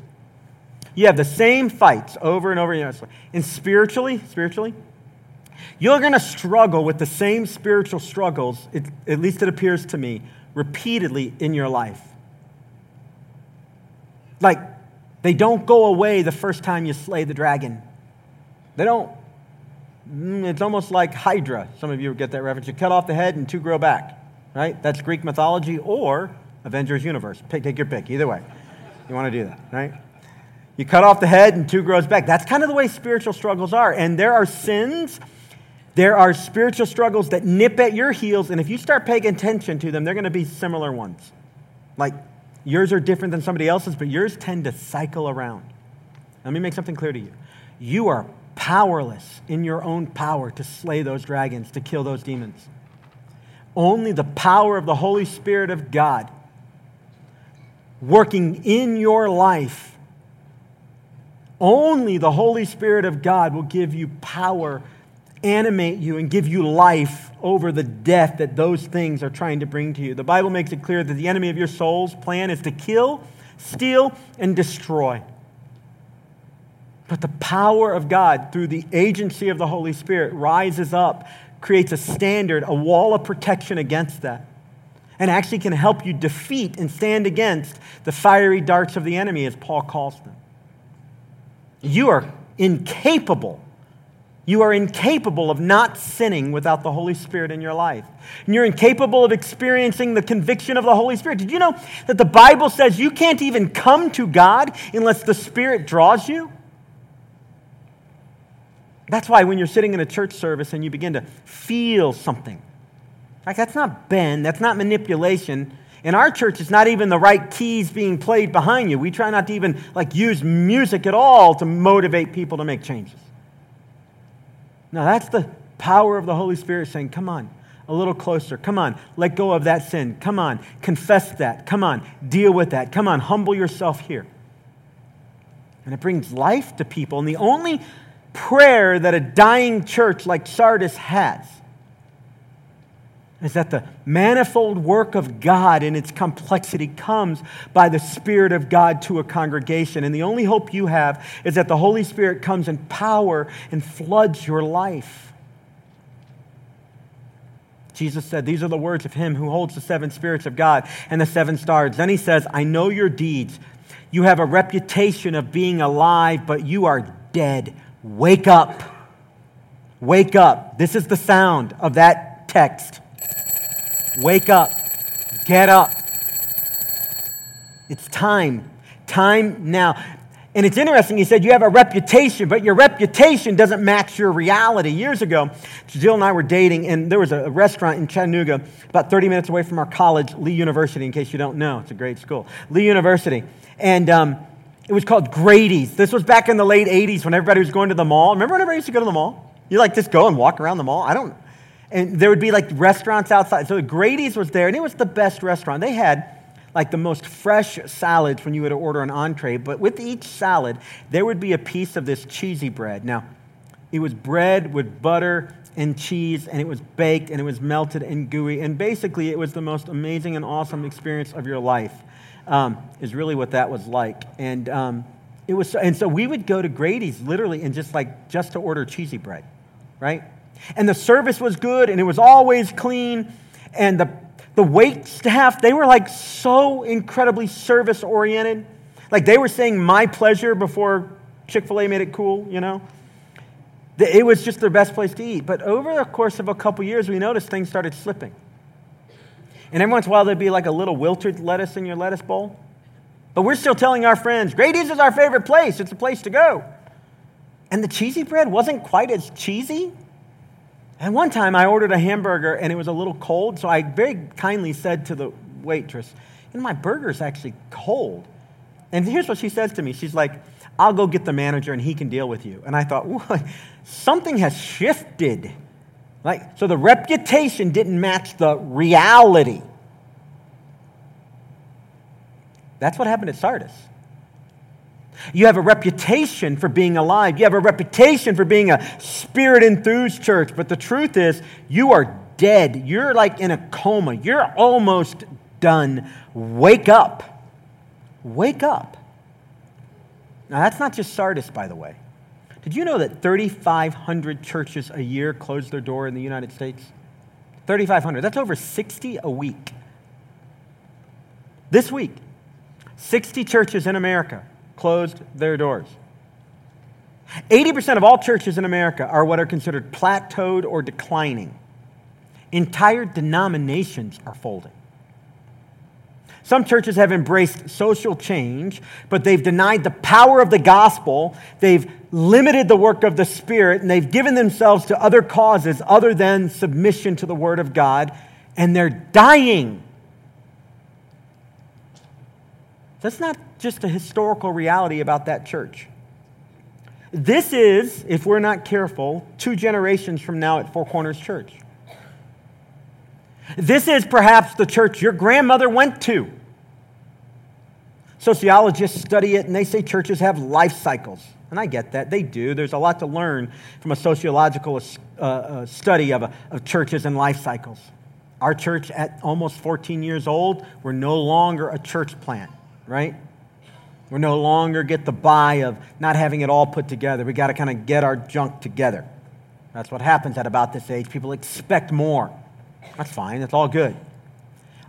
You have the same fights over and over again. And spiritually, spiritually, You're going to struggle with the same spiritual struggles, it, at least it appears to me, repeatedly in your life. Like, they don't go away the first time you slay the dragon. They don't. Mm, it's almost like Hydra. Some of you get that reference. You cut off the head and two grow back, right? That's Greek mythology or Avengers Universe. Pick, take your pick, either way. You want to do that, right? You cut off the head and two grows back. That's kind of the way spiritual struggles are. And there are sins, there are spiritual struggles that nip at your heels. And if you start paying attention to them, they're going to be similar ones. Like yours are different than somebody else's, but yours tend to cycle around. Let me make something clear to you. You are powerless in your own power to slay those dragons, to kill those demons. Only the power of the Holy Spirit of God working in your life. Only the Holy Spirit of God will give you power, animate you, and give you life over the death that those things are trying to bring to you. The Bible makes it clear that the enemy of your soul's plan is to kill, steal, and destroy. But the power of God through the agency of the Holy Spirit rises up, creates a standard, a wall of protection against that, and actually can help you defeat and stand against the fiery darts of the enemy, as Paul calls them. You are incapable. You are incapable of not sinning without the Holy Spirit in your life. And you're incapable of experiencing the conviction of the Holy Spirit. Did you know that the Bible says you can't even come to God unless the Spirit draws you? That's why when you're sitting in a church service and you begin to feel something, like that's not bend, that's not manipulation. In our church, it's not even the right keys being played behind you. We try not to even like use music at all to motivate people to make changes. Now that's the power of the Holy Spirit saying, "Come on, a little closer. Come on, let go of that sin. Come on, confess that. Come on, deal with that. Come on, humble yourself here." And it brings life to people. And the only prayer that a dying church like Sardis has is that the manifold work of God in its complexity comes by the Spirit of God to a congregation. And the only hope you have is that the Holy Spirit comes in power and floods your life. Jesus said, These are the words of him who holds the seven spirits of God and the seven stars. Then he says, I know your deeds. You have a reputation of being alive, but you are dead. Wake up. Wake up. This is the sound of that text. Wake up. Get up. It's time. Time now. And it's interesting, he said you have a reputation, but your reputation doesn't match your reality. Years ago, Jill and I were dating, and there was a restaurant in Chattanooga, about 30 minutes away from our college, Lee University, in case you don't know. It's a great school. Lee University. And um, it was called Grady's. This was back in the late 80s when everybody was going to the mall. Remember when everybody used to go to the mall? You like just go and walk around the mall? I don't. And there would be like restaurants outside. So Grady's was there, and it was the best restaurant. They had like the most fresh salads when you would order an entree, but with each salad, there would be a piece of this cheesy bread. Now, it was bread with butter and cheese, and it was baked, and it was melted and gooey, and basically, it was the most amazing and awesome experience of your life um, is really what that was like. And um, it was, and so we would go to Grady's literally and just like just to order cheesy bread, right? And the service was good, and it was always clean, and the the wait staff they were like so incredibly service oriented, like they were saying my pleasure before Chick Fil A made it cool, you know. It was just their best place to eat. But over the course of a couple years, we noticed things started slipping. And every once in a while, there'd be like a little wilted lettuce in your lettuce bowl. But we're still telling our friends, Grady's is our favorite place. It's a place to go. And the cheesy bread wasn't quite as cheesy. And one time I ordered a hamburger and it was a little cold. So I very kindly said to the waitress, and my burger's actually cold. And here's what she says to me She's like, I'll go get the manager and he can deal with you. And I thought, what? Something has shifted. Like, so the reputation didn't match the reality. That's what happened at Sardis. You have a reputation for being alive. You have a reputation for being a spirit enthused church. But the truth is, you are dead. You're like in a coma. You're almost done. Wake up. Wake up. Now, that's not just Sardis, by the way. Did you know that 3,500 churches a year close their door in the United States? 3,500. That's over 60 a week. This week, 60 churches in America closed their doors. 80% of all churches in America are what are considered plateaued or declining. Entire denominations are folding. Some churches have embraced social change, but they've denied the power of the gospel. They've limited the work of the Spirit, and they've given themselves to other causes other than submission to the Word of God, and they're dying. That's not just a historical reality about that church. This is, if we're not careful, two generations from now at Four Corners Church. This is perhaps the church your grandmother went to. Sociologists study it and they say churches have life cycles. And I get that. They do. There's a lot to learn from a sociological uh, uh, study of, a, of churches and life cycles. Our church, at almost 14 years old, we're no longer a church plant, right? We no longer get the bye of not having it all put together. We got to kind of get our junk together. That's what happens at about this age. People expect more. That's fine, that's all good.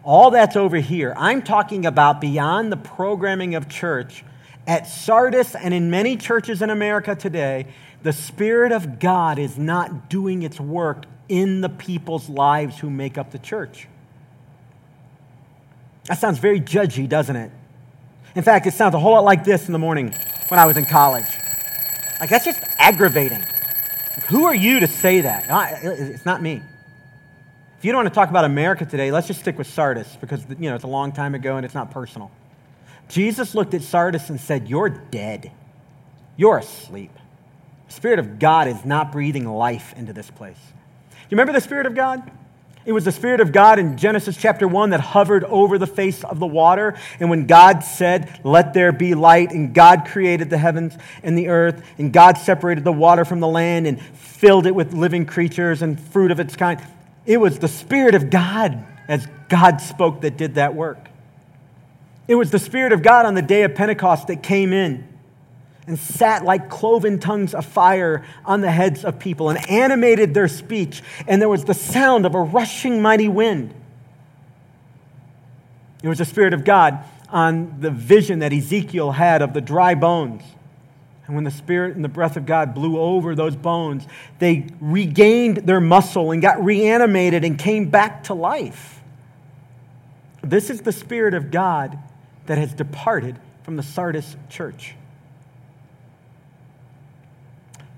All that's over here. I'm talking about beyond the programming of church. At Sardis and in many churches in America today, the Spirit of God is not doing its work in the people's lives who make up the church. That sounds very judgy, doesn't it? In fact, it sounds a whole lot like this in the morning when I was in college. Like, that's just aggravating. Who are you to say that? It's not me. If you don't want to talk about America today, let's just stick with Sardis because you know it's a long time ago and it's not personal. Jesus looked at Sardis and said, "You're dead. You're asleep. The Spirit of God is not breathing life into this place." Do You remember the Spirit of God? It was the Spirit of God in Genesis chapter 1 that hovered over the face of the water. And when God said, Let there be light, and God created the heavens and the earth, and God separated the water from the land and filled it with living creatures and fruit of its kind, it was the Spirit of God as God spoke that did that work. It was the Spirit of God on the day of Pentecost that came in and sat like cloven tongues of fire on the heads of people and animated their speech. And there was the sound of a rushing mighty wind. It was the Spirit of God on the vision that Ezekiel had of the dry bones. And when the Spirit and the breath of God blew over those bones, they regained their muscle and got reanimated and came back to life. This is the Spirit of God that has departed from the Sardis church.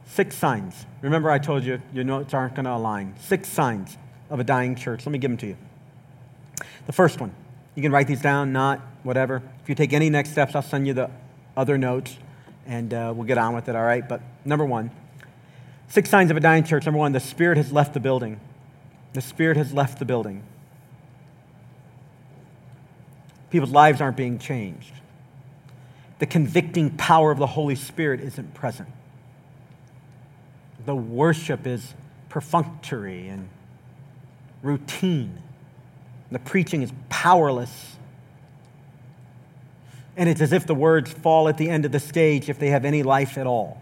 Six signs. Remember, I told you your notes aren't going to align. Six signs of a dying church. Let me give them to you. The first one, you can write these down, not, whatever. If you take any next steps, I'll send you the other notes and uh, we'll get on with it, all right? But number one, six signs of a dying church. Number one, the Spirit has left the building. The Spirit has left the building. People's lives aren't being changed. The convicting power of the Holy Spirit isn't present the worship is perfunctory and routine. The preaching is powerless. And it's as if the words fall at the end of the stage if they have any life at all.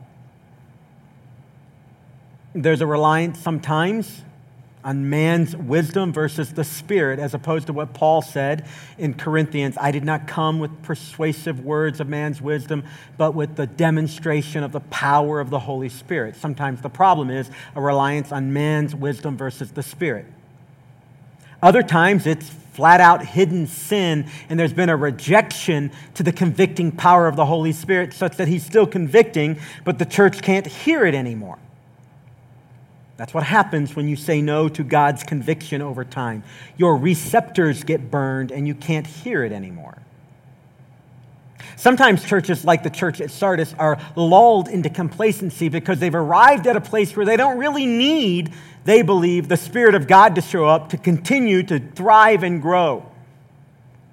There's a reliance sometimes on man's wisdom versus the Spirit, as opposed to what Paul said in Corinthians I did not come with persuasive words of man's wisdom, but with the demonstration of the power of the Holy Spirit. Sometimes the problem is a reliance on man's wisdom versus the Spirit. Other times it's flat out hidden sin, and there's been a rejection to the convicting power of the Holy Spirit, such that he's still convicting, but the church can't hear it anymore. That's what happens when you say no to God's conviction over time. Your receptors get burned and you can't hear it anymore. Sometimes churches like the church at Sardis are lulled into complacency because they've arrived at a place where they don't really need, they believe, the Spirit of God to show up to continue to thrive and grow.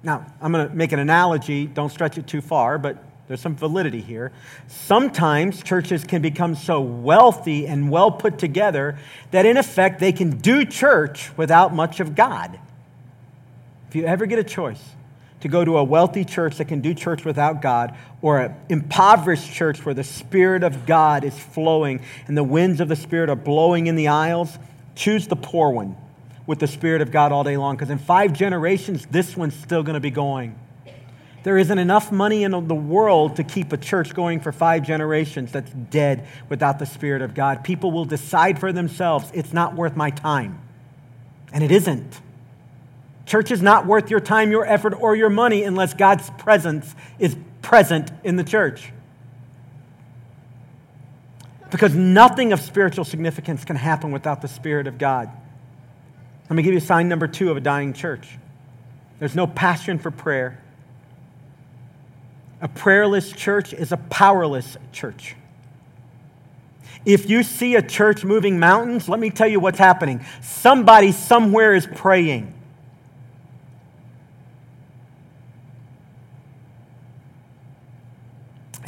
Now, I'm going to make an analogy, don't stretch it too far, but there's some validity here. Sometimes churches can become so wealthy and well put together that, in effect, they can do church without much of God. If you ever get a choice to go to a wealthy church that can do church without God or an impoverished church where the Spirit of God is flowing and the winds of the Spirit are blowing in the aisles, choose the poor one with the Spirit of God all day long because in five generations, this one's still going to be going. There isn't enough money in the world to keep a church going for five generations that's dead without the Spirit of God. People will decide for themselves, it's not worth my time. And it isn't. Church is not worth your time, your effort, or your money unless God's presence is present in the church. Because nothing of spiritual significance can happen without the Spirit of God. Let me give you sign number two of a dying church there's no passion for prayer. A prayerless church is a powerless church. If you see a church moving mountains, let me tell you what's happening. Somebody somewhere is praying.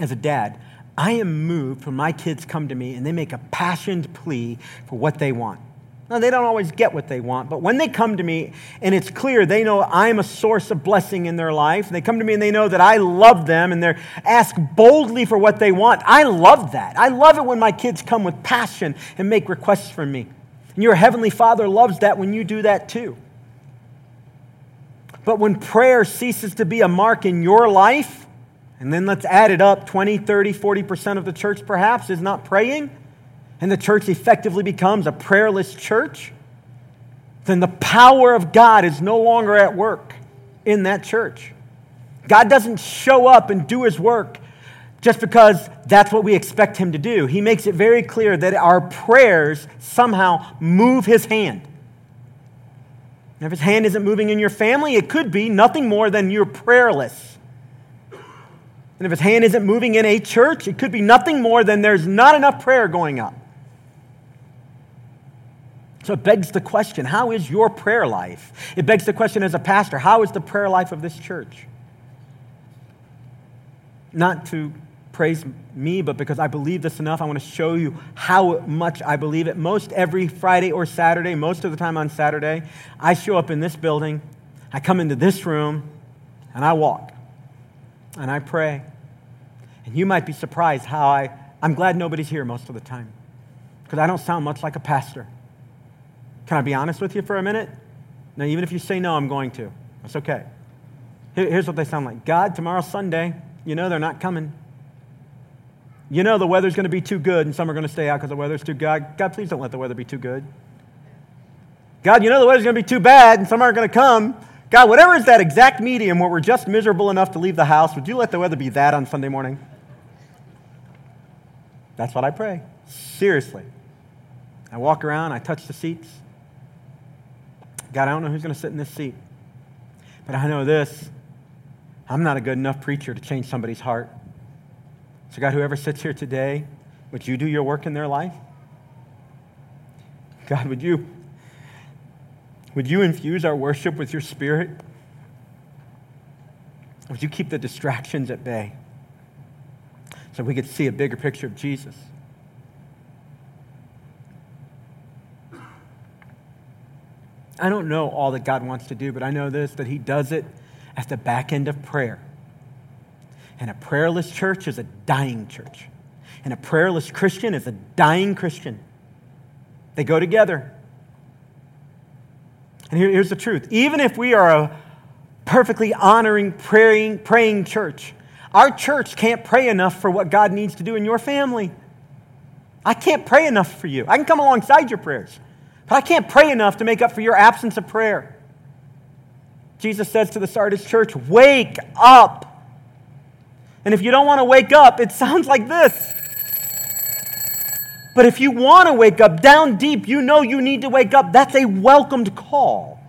As a dad, I am moved when my kids come to me and they make a passionate plea for what they want. Now, they don't always get what they want, but when they come to me and it's clear they know I'm a source of blessing in their life, and they come to me and they know that I love them and they ask boldly for what they want, I love that. I love it when my kids come with passion and make requests from me. And your Heavenly Father loves that when you do that too. But when prayer ceases to be a mark in your life, and then let's add it up 20, 30, 40% of the church perhaps is not praying and the church effectively becomes a prayerless church, then the power of God is no longer at work in that church. God doesn't show up and do his work just because that's what we expect him to do. He makes it very clear that our prayers somehow move his hand. And if his hand isn't moving in your family, it could be nothing more than you're prayerless. And if his hand isn't moving in a church, it could be nothing more than there's not enough prayer going up. So it begs the question how is your prayer life? It begs the question as a pastor how is the prayer life of this church? Not to praise me, but because I believe this enough, I want to show you how much I believe it. Most every Friday or Saturday, most of the time on Saturday, I show up in this building, I come into this room, and I walk, and I pray. And you might be surprised how I, I'm glad nobody's here most of the time, because I don't sound much like a pastor. Can I be honest with you for a minute? Now, even if you say no, I'm going to. That's okay. Here's what they sound like God, tomorrow's Sunday. You know they're not coming. You know the weather's going to be too good, and some are going to stay out because the weather's too good. God, please don't let the weather be too good. God, you know the weather's going to be too bad, and some aren't going to come. God, whatever is that exact medium where we're just miserable enough to leave the house, would you let the weather be that on Sunday morning? That's what I pray. Seriously. I walk around, I touch the seats. God, I don't know who's going to sit in this seat, but I know this. I'm not a good enough preacher to change somebody's heart. So, God, whoever sits here today, would you do your work in their life? God, would you, would you infuse our worship with your spirit? Would you keep the distractions at bay so we could see a bigger picture of Jesus? I don't know all that God wants to do, but I know this that He does it at the back end of prayer. And a prayerless church is a dying church. And a prayerless Christian is a dying Christian. They go together. And here, here's the truth even if we are a perfectly honoring, praying, praying church, our church can't pray enough for what God needs to do in your family. I can't pray enough for you. I can come alongside your prayers. But I can't pray enough to make up for your absence of prayer. Jesus says to the Sardis church, Wake up. And if you don't want to wake up, it sounds like this. But if you want to wake up down deep, you know you need to wake up. That's a welcomed call.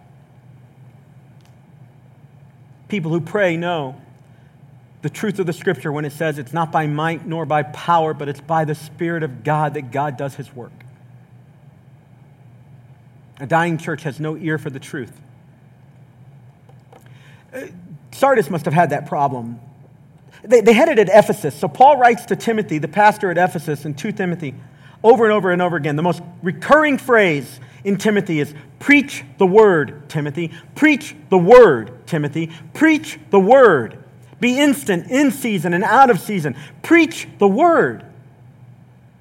People who pray know the truth of the scripture when it says it's not by might nor by power, but it's by the Spirit of God that God does his work. A dying church has no ear for the truth. Uh, Sardis must have had that problem. They, they had it at Ephesus. So Paul writes to Timothy, the pastor at Ephesus, in 2 Timothy over and over and over again. The most recurring phrase in Timothy is preach the word, Timothy. Preach the word, Timothy. Preach the word. Be instant, in season, and out of season. Preach the word.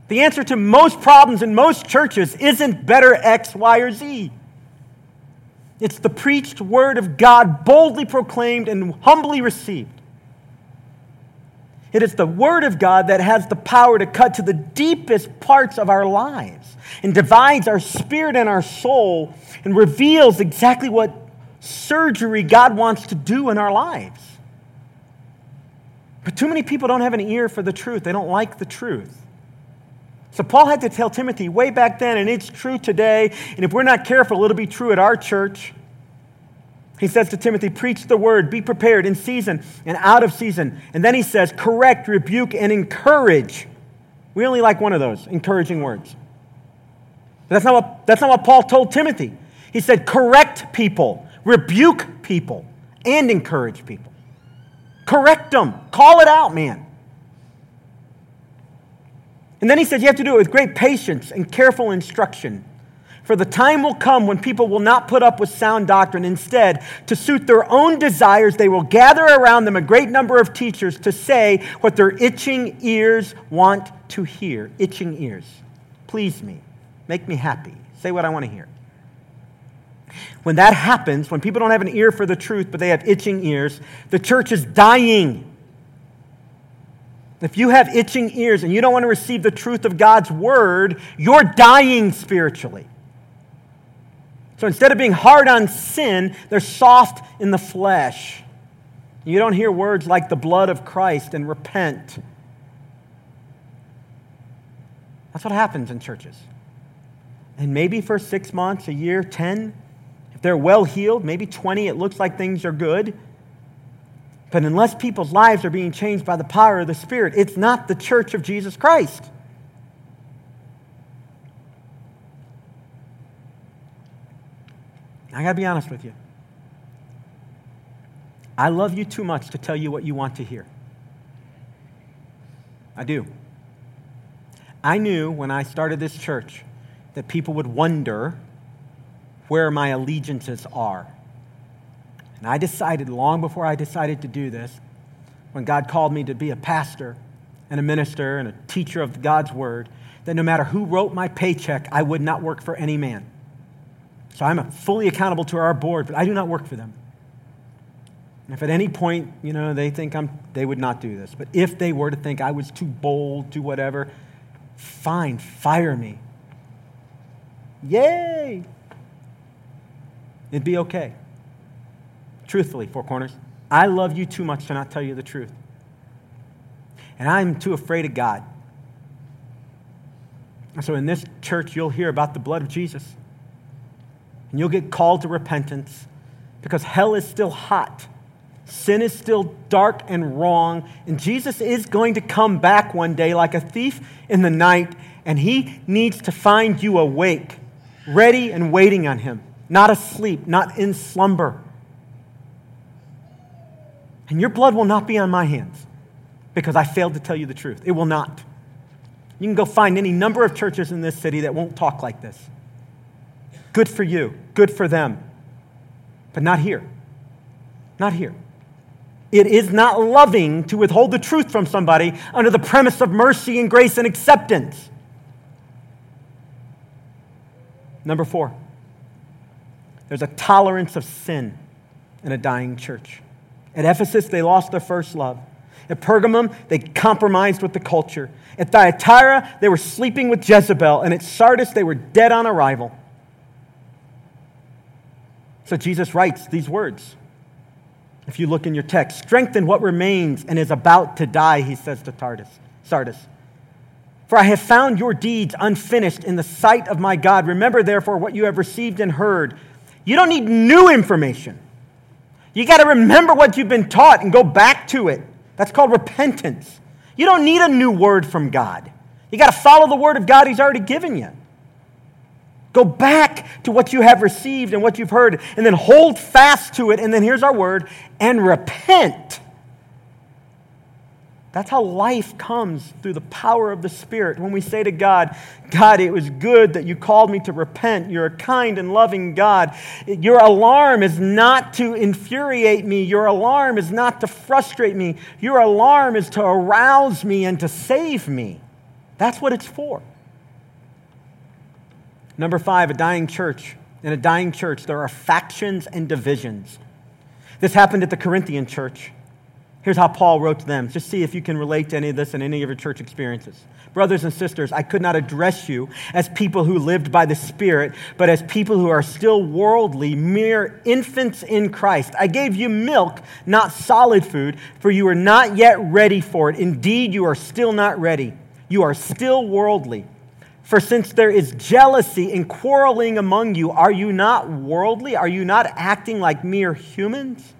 The answer to most problems in most churches isn't better X, Y, or Z. It's the preached word of God, boldly proclaimed and humbly received. It is the Word of God that has the power to cut to the deepest parts of our lives and divides our spirit and our soul and reveals exactly what surgery God wants to do in our lives. But too many people don't have an ear for the truth, they don't like the truth. So Paul had to tell Timothy way back then, and it's true today, and if we're not careful, it'll be true at our church. He says to Timothy, Preach the word, be prepared in season and out of season. And then he says, Correct, rebuke, and encourage. We only like one of those, encouraging words. But that's not what, that's not what Paul told Timothy. He said, Correct people, rebuke people, and encourage people. Correct them, call it out, man. And then he said, You have to do it with great patience and careful instruction. For the time will come when people will not put up with sound doctrine. Instead, to suit their own desires, they will gather around them a great number of teachers to say what their itching ears want to hear. Itching ears. Please me. Make me happy. Say what I want to hear. When that happens, when people don't have an ear for the truth, but they have itching ears, the church is dying. If you have itching ears and you don't want to receive the truth of God's word, you're dying spiritually. So instead of being hard on sin, they're soft in the flesh. You don't hear words like the blood of Christ and repent. That's what happens in churches. And maybe for six months, a year, 10, if they're well heeled, maybe 20, it looks like things are good. But unless people's lives are being changed by the power of the Spirit, it's not the church of Jesus Christ. I got to be honest with you. I love you too much to tell you what you want to hear. I do. I knew when I started this church that people would wonder where my allegiances are. And I decided long before I decided to do this, when God called me to be a pastor and a minister and a teacher of God's word, that no matter who wrote my paycheck, I would not work for any man. So I'm fully accountable to our board, but I do not work for them. If at any point, you know, they think I'm, they would not do this. But if they were to think I was too bold, too whatever, fine, fire me. Yay! It'd be okay. Truthfully, Four Corners, I love you too much to not tell you the truth. And I'm too afraid of God. So in this church, you'll hear about the blood of Jesus and you'll get called to repentance because hell is still hot. Sin is still dark and wrong, and Jesus is going to come back one day like a thief in the night, and he needs to find you awake, ready and waiting on him, not asleep, not in slumber. And your blood will not be on my hands because I failed to tell you the truth. It will not. You can go find any number of churches in this city that won't talk like this. Good for you, good for them. But not here. Not here. It is not loving to withhold the truth from somebody under the premise of mercy and grace and acceptance. Number four, there's a tolerance of sin in a dying church. At Ephesus, they lost their first love. At Pergamum, they compromised with the culture. At Thyatira, they were sleeping with Jezebel. And at Sardis, they were dead on arrival. So Jesus writes these words. If you look in your text, strengthen what remains and is about to die, he says to Tardis, Sardis. For I have found your deeds unfinished in the sight of my God. Remember, therefore, what you have received and heard. You don't need new information. You got to remember what you've been taught and go back to it. That's called repentance. You don't need a new word from God. You got to follow the word of God He's already given you. Go back to what you have received and what you've heard, and then hold fast to it. And then here's our word and repent. That's how life comes through the power of the Spirit. When we say to God, God, it was good that you called me to repent. You're a kind and loving God. Your alarm is not to infuriate me. Your alarm is not to frustrate me. Your alarm is to arouse me and to save me. That's what it's for. Number five, a dying church. In a dying church, there are factions and divisions. This happened at the Corinthian church. Here's how Paul wrote to them. Just see if you can relate to any of this in any of your church experiences. Brothers and sisters, I could not address you as people who lived by the Spirit, but as people who are still worldly, mere infants in Christ. I gave you milk, not solid food, for you are not yet ready for it. Indeed, you are still not ready. You are still worldly. For since there is jealousy and quarreling among you, are you not worldly? Are you not acting like mere humans?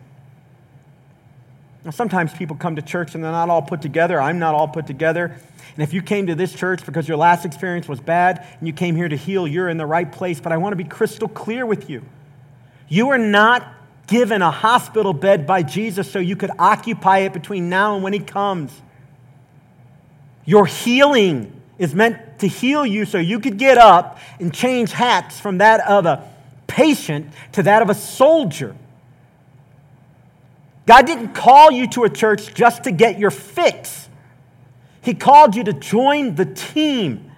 Now, sometimes people come to church and they're not all put together. I'm not all put together. And if you came to this church because your last experience was bad and you came here to heal, you're in the right place. But I want to be crystal clear with you. You are not given a hospital bed by Jesus so you could occupy it between now and when He comes. Your healing is meant to heal you so you could get up and change hats from that of a patient to that of a soldier. God didn't call you to a church just to get your fix. He called you to join the team,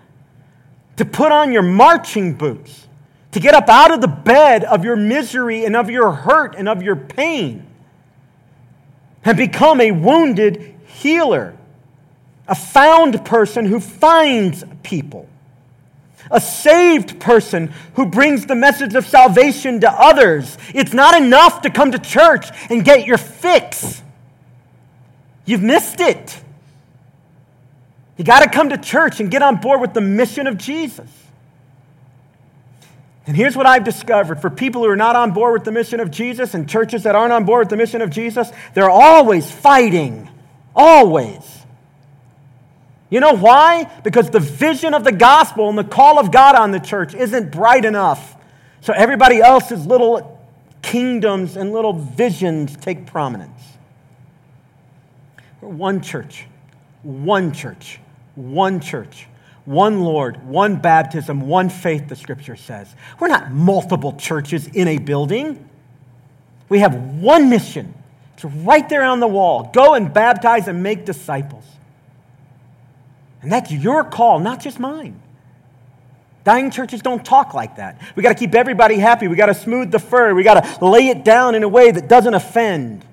to put on your marching boots, to get up out of the bed of your misery and of your hurt and of your pain, and become a wounded healer, a found person who finds people a saved person who brings the message of salvation to others. It's not enough to come to church and get your fix. You've missed it. You got to come to church and get on board with the mission of Jesus. And here's what I've discovered for people who are not on board with the mission of Jesus and churches that aren't on board with the mission of Jesus, they're always fighting. Always. You know why? Because the vision of the gospel and the call of God on the church isn't bright enough. So everybody else's little kingdoms and little visions take prominence. We're one church, one church, one church, one Lord, one baptism, one faith, the scripture says. We're not multiple churches in a building. We have one mission. It's right there on the wall. Go and baptize and make disciples. And that's your call, not just mine. Dying churches don't talk like that. We got to keep everybody happy. We got to smooth the fur. We got to lay it down in a way that doesn't offend.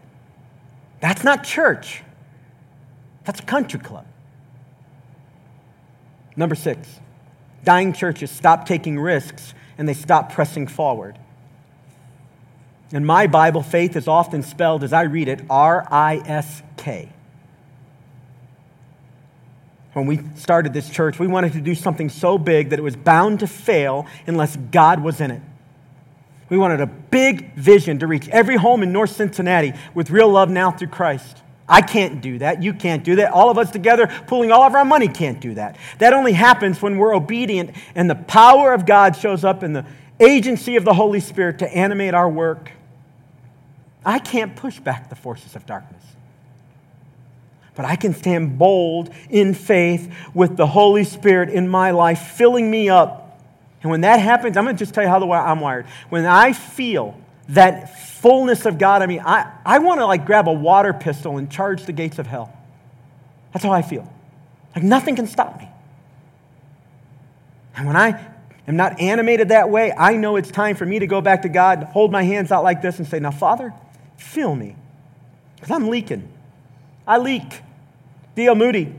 That's not church. That's a country club. Number six, dying churches stop taking risks and they stop pressing forward. In my Bible, faith is often spelled as I read it R I S K when we started this church, we wanted to do something so big that it was bound to fail unless God was in it. We wanted a big vision to reach every home in North Cincinnati with real love now through Christ. I can't do that. You can't do that. All of us together, pulling all of our money, can't do that. That only happens when we're obedient and the power of God shows up in the agency of the Holy Spirit to animate our work. I can't push back the forces of darkness but I can stand bold in faith with the Holy Spirit in my life, filling me up. And when that happens, I'm going to just tell you how the way I'm wired. When I feel that fullness of God, I mean, I, I want to like grab a water pistol and charge the gates of hell. That's how I feel. Like nothing can stop me. And when I am not animated that way, I know it's time for me to go back to God, hold my hands out like this, and say, Now, Father, fill me. Because I'm leaking. I leak. D.L. Moody.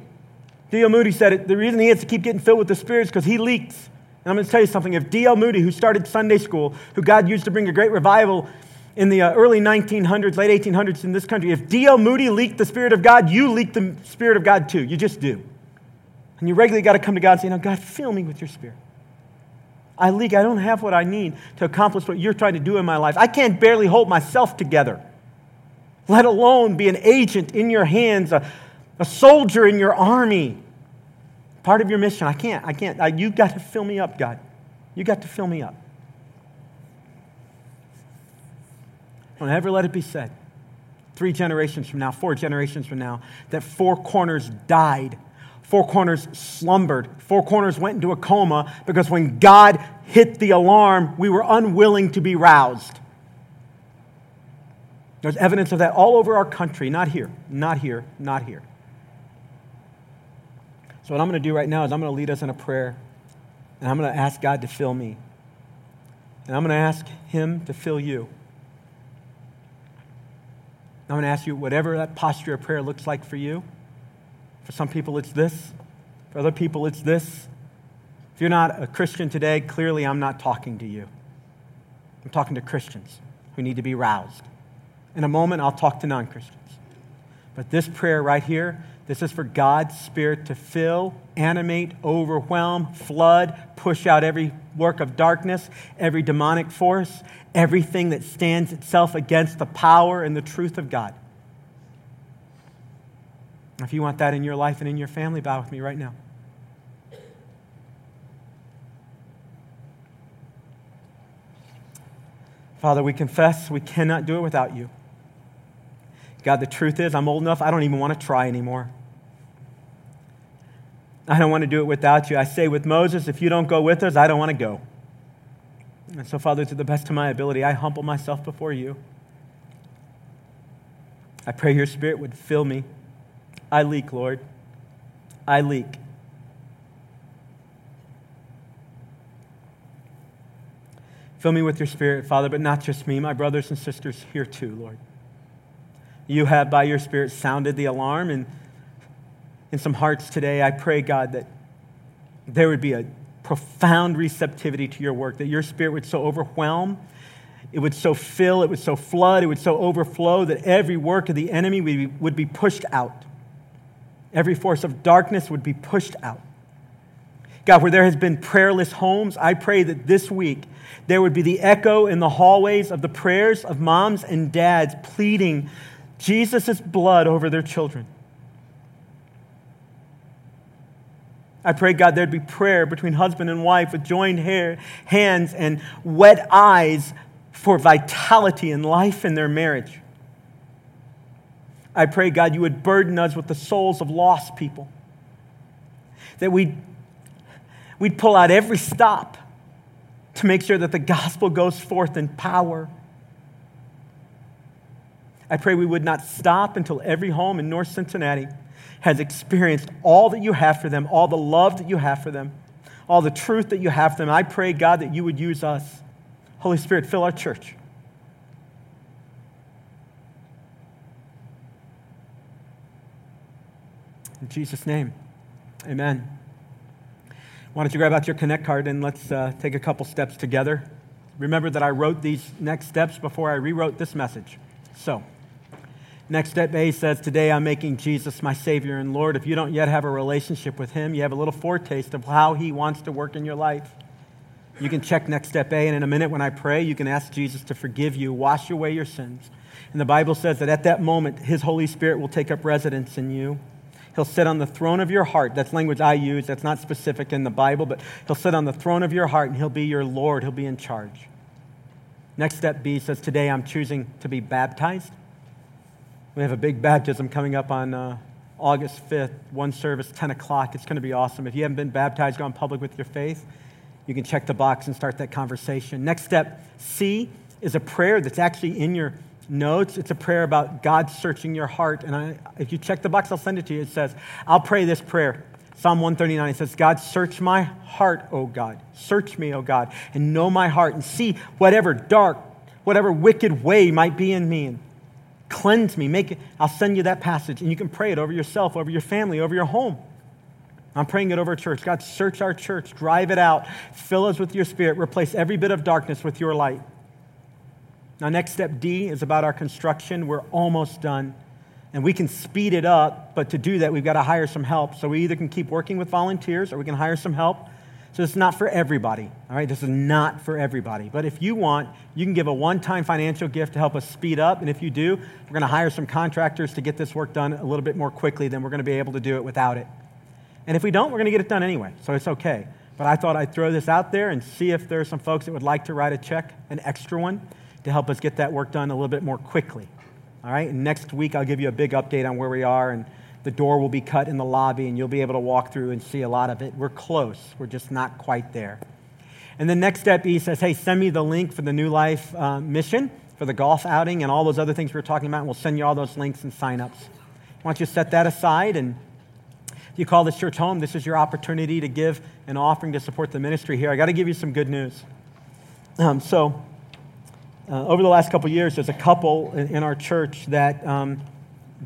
D.L. Moody said it. The reason he has to keep getting filled with the Spirit is because he leaks. And I'm going to tell you something. If D.L. Moody, who started Sunday school, who God used to bring a great revival in the uh, early 1900s, late 1800s in this country, if D.L. Moody leaked the Spirit of God, you leak the Spirit of God too. You just do. And you regularly got to come to God and say, Now, God, fill me with your Spirit. I leak. I don't have what I need to accomplish what you're trying to do in my life. I can't barely hold myself together, let alone be an agent in your hands, a, a soldier in your army, part of your mission. I can't, I can't. I, you've got to fill me up, God. You got to fill me up. Don't ever let it be said three generations from now, four generations from now, that Four Corners died. Four Corners slumbered. Four Corners went into a coma because when God hit the alarm, we were unwilling to be roused. There's evidence of that all over our country, not here, not here, not here. So, what I'm going to do right now is I'm going to lead us in a prayer, and I'm going to ask God to fill me. And I'm going to ask Him to fill you. I'm going to ask you, whatever that posture of prayer looks like for you. For some people, it's this. For other people, it's this. If you're not a Christian today, clearly I'm not talking to you. I'm talking to Christians who need to be roused. In a moment, I'll talk to non Christians. But this prayer right here, this is for God's Spirit to fill, animate, overwhelm, flood, push out every work of darkness, every demonic force, everything that stands itself against the power and the truth of God. If you want that in your life and in your family, bow with me right now. Father, we confess we cannot do it without you. God, the truth is, I'm old enough, I don't even want to try anymore. I don't want to do it without you. I say with Moses, if you don't go with us, I don't want to go. And so, Father, to the best of my ability, I humble myself before you. I pray your spirit would fill me. I leak, Lord. I leak. Fill me with your spirit, Father, but not just me, my brothers and sisters here too, Lord. You have, by your spirit, sounded the alarm, and in some hearts today, I pray, God, that there would be a profound receptivity to your work, that your spirit would so overwhelm, it would so fill, it would so flood, it would so overflow that every work of the enemy would be pushed out. Every force of darkness would be pushed out. God, where there has been prayerless homes, I pray that this week there would be the echo in the hallways of the prayers of moms and dads pleading Jesus' blood over their children. I pray, God, there'd be prayer between husband and wife with joined hair, hands and wet eyes for vitality and life in their marriage. I pray, God, you would burden us with the souls of lost people. That we'd, we'd pull out every stop to make sure that the gospel goes forth in power. I pray we would not stop until every home in North Cincinnati has experienced all that you have for them, all the love that you have for them, all the truth that you have for them. I pray, God, that you would use us. Holy Spirit, fill our church. In Jesus' name, amen. Why don't you grab out your Connect card and let's uh, take a couple steps together. Remember that I wrote these next steps before I rewrote this message. So, next step A says, Today I'm making Jesus my Savior and Lord. If you don't yet have a relationship with Him, you have a little foretaste of how He wants to work in your life. You can check next step A, and in a minute when I pray, you can ask Jesus to forgive you, wash away your sins. And the Bible says that at that moment, His Holy Spirit will take up residence in you. He'll sit on the throne of your heart. That's language I use. That's not specific in the Bible, but he'll sit on the throne of your heart and he'll be your Lord. He'll be in charge. Next step B says, Today I'm choosing to be baptized. We have a big baptism coming up on uh, August 5th, one service, 10 o'clock. It's going to be awesome. If you haven't been baptized, gone public with your faith, you can check the box and start that conversation. Next step C is a prayer that's actually in your notes. It's a prayer about God searching your heart. And I, if you check the box, I'll send it to you. It says, I'll pray this prayer. Psalm 139, it says, God, search my heart, O God. Search me, O God, and know my heart and see whatever dark, whatever wicked way might be in me. Cleanse me. Make it, I'll send you that passage, and you can pray it over yourself, over your family, over your home. I'm praying it over church. God, search our church, drive it out, fill us with your spirit, replace every bit of darkness with your light. Now, next step D is about our construction. We're almost done. And we can speed it up, but to do that, we've got to hire some help. So we either can keep working with volunteers or we can hire some help. So it's not for everybody, all right? This is not for everybody. But if you want, you can give a one time financial gift to help us speed up. And if you do, we're going to hire some contractors to get this work done a little bit more quickly than we're going to be able to do it without it. And if we don't, we're going to get it done anyway. So it's okay. But I thought I'd throw this out there and see if there are some folks that would like to write a check, an extra one to help us get that work done a little bit more quickly. All right, and next week I'll give you a big update on where we are, and the door will be cut in the lobby, and you'll be able to walk through and see a lot of it. We're close, we're just not quite there. And the next step, he says, Hey, send me the link for the New Life uh, mission for the golf outing and all those other things we were talking about, and we'll send you all those links and signups. don't you set that aside and if you call this church home, this is your opportunity to give an offering to support the ministry here. I got to give you some good news. Um, so, uh, over the last couple years, there's a couple in, in our church that um,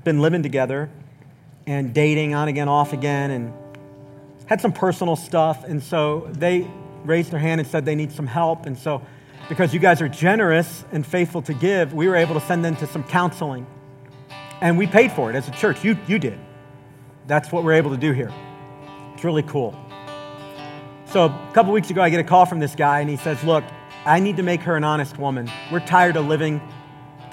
been living together and dating on again, off again, and had some personal stuff. And so they raised their hand and said they need some help. And so, because you guys are generous and faithful to give, we were able to send them to some counseling. And we paid for it as a church. You, you did. That's what we're able to do here. It's really cool. So, a couple weeks ago, I get a call from this guy, and he says, Look, I need to make her an honest woman. We're tired of living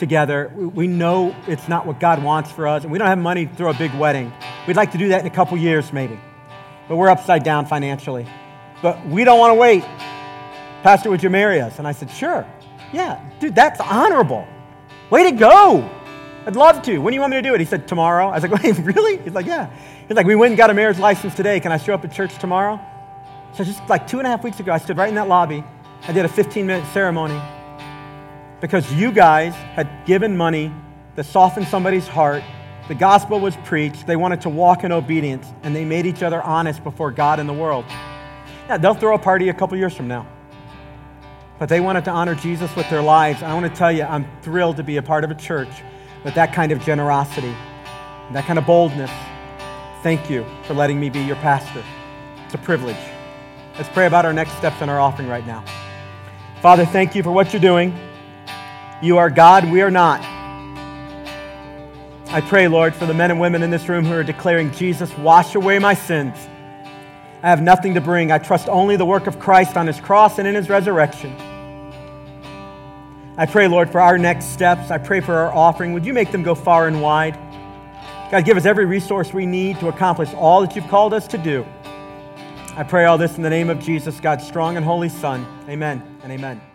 together. We know it's not what God wants for us, and we don't have money to throw a big wedding. We'd like to do that in a couple years, maybe. But we're upside down financially. But we don't want to wait. Pastor, would you marry us? And I said, Sure. Yeah, dude, that's honorable. Way to go. I'd love to. When do you want me to do it? He said, Tomorrow. I was like, Wait, really? He's like, Yeah. He's like, We went and got a marriage license today. Can I show up at church tomorrow? So just like two and a half weeks ago, I stood right in that lobby. I did a 15 minute ceremony because you guys had given money that softened somebody's heart. The gospel was preached. They wanted to walk in obedience, and they made each other honest before God and the world. Yeah, they'll throw a party a couple years from now. But they wanted to honor Jesus with their lives. I want to tell you, I'm thrilled to be a part of a church with that kind of generosity, that kind of boldness. Thank you for letting me be your pastor. It's a privilege. Let's pray about our next steps in our offering right now. Father, thank you for what you're doing. You are God, we are not. I pray, Lord, for the men and women in this room who are declaring, Jesus, wash away my sins. I have nothing to bring. I trust only the work of Christ on his cross and in his resurrection. I pray, Lord, for our next steps. I pray for our offering. Would you make them go far and wide? God, give us every resource we need to accomplish all that you've called us to do. I pray all this in the name of Jesus, God's strong and holy Son. Amen and amen.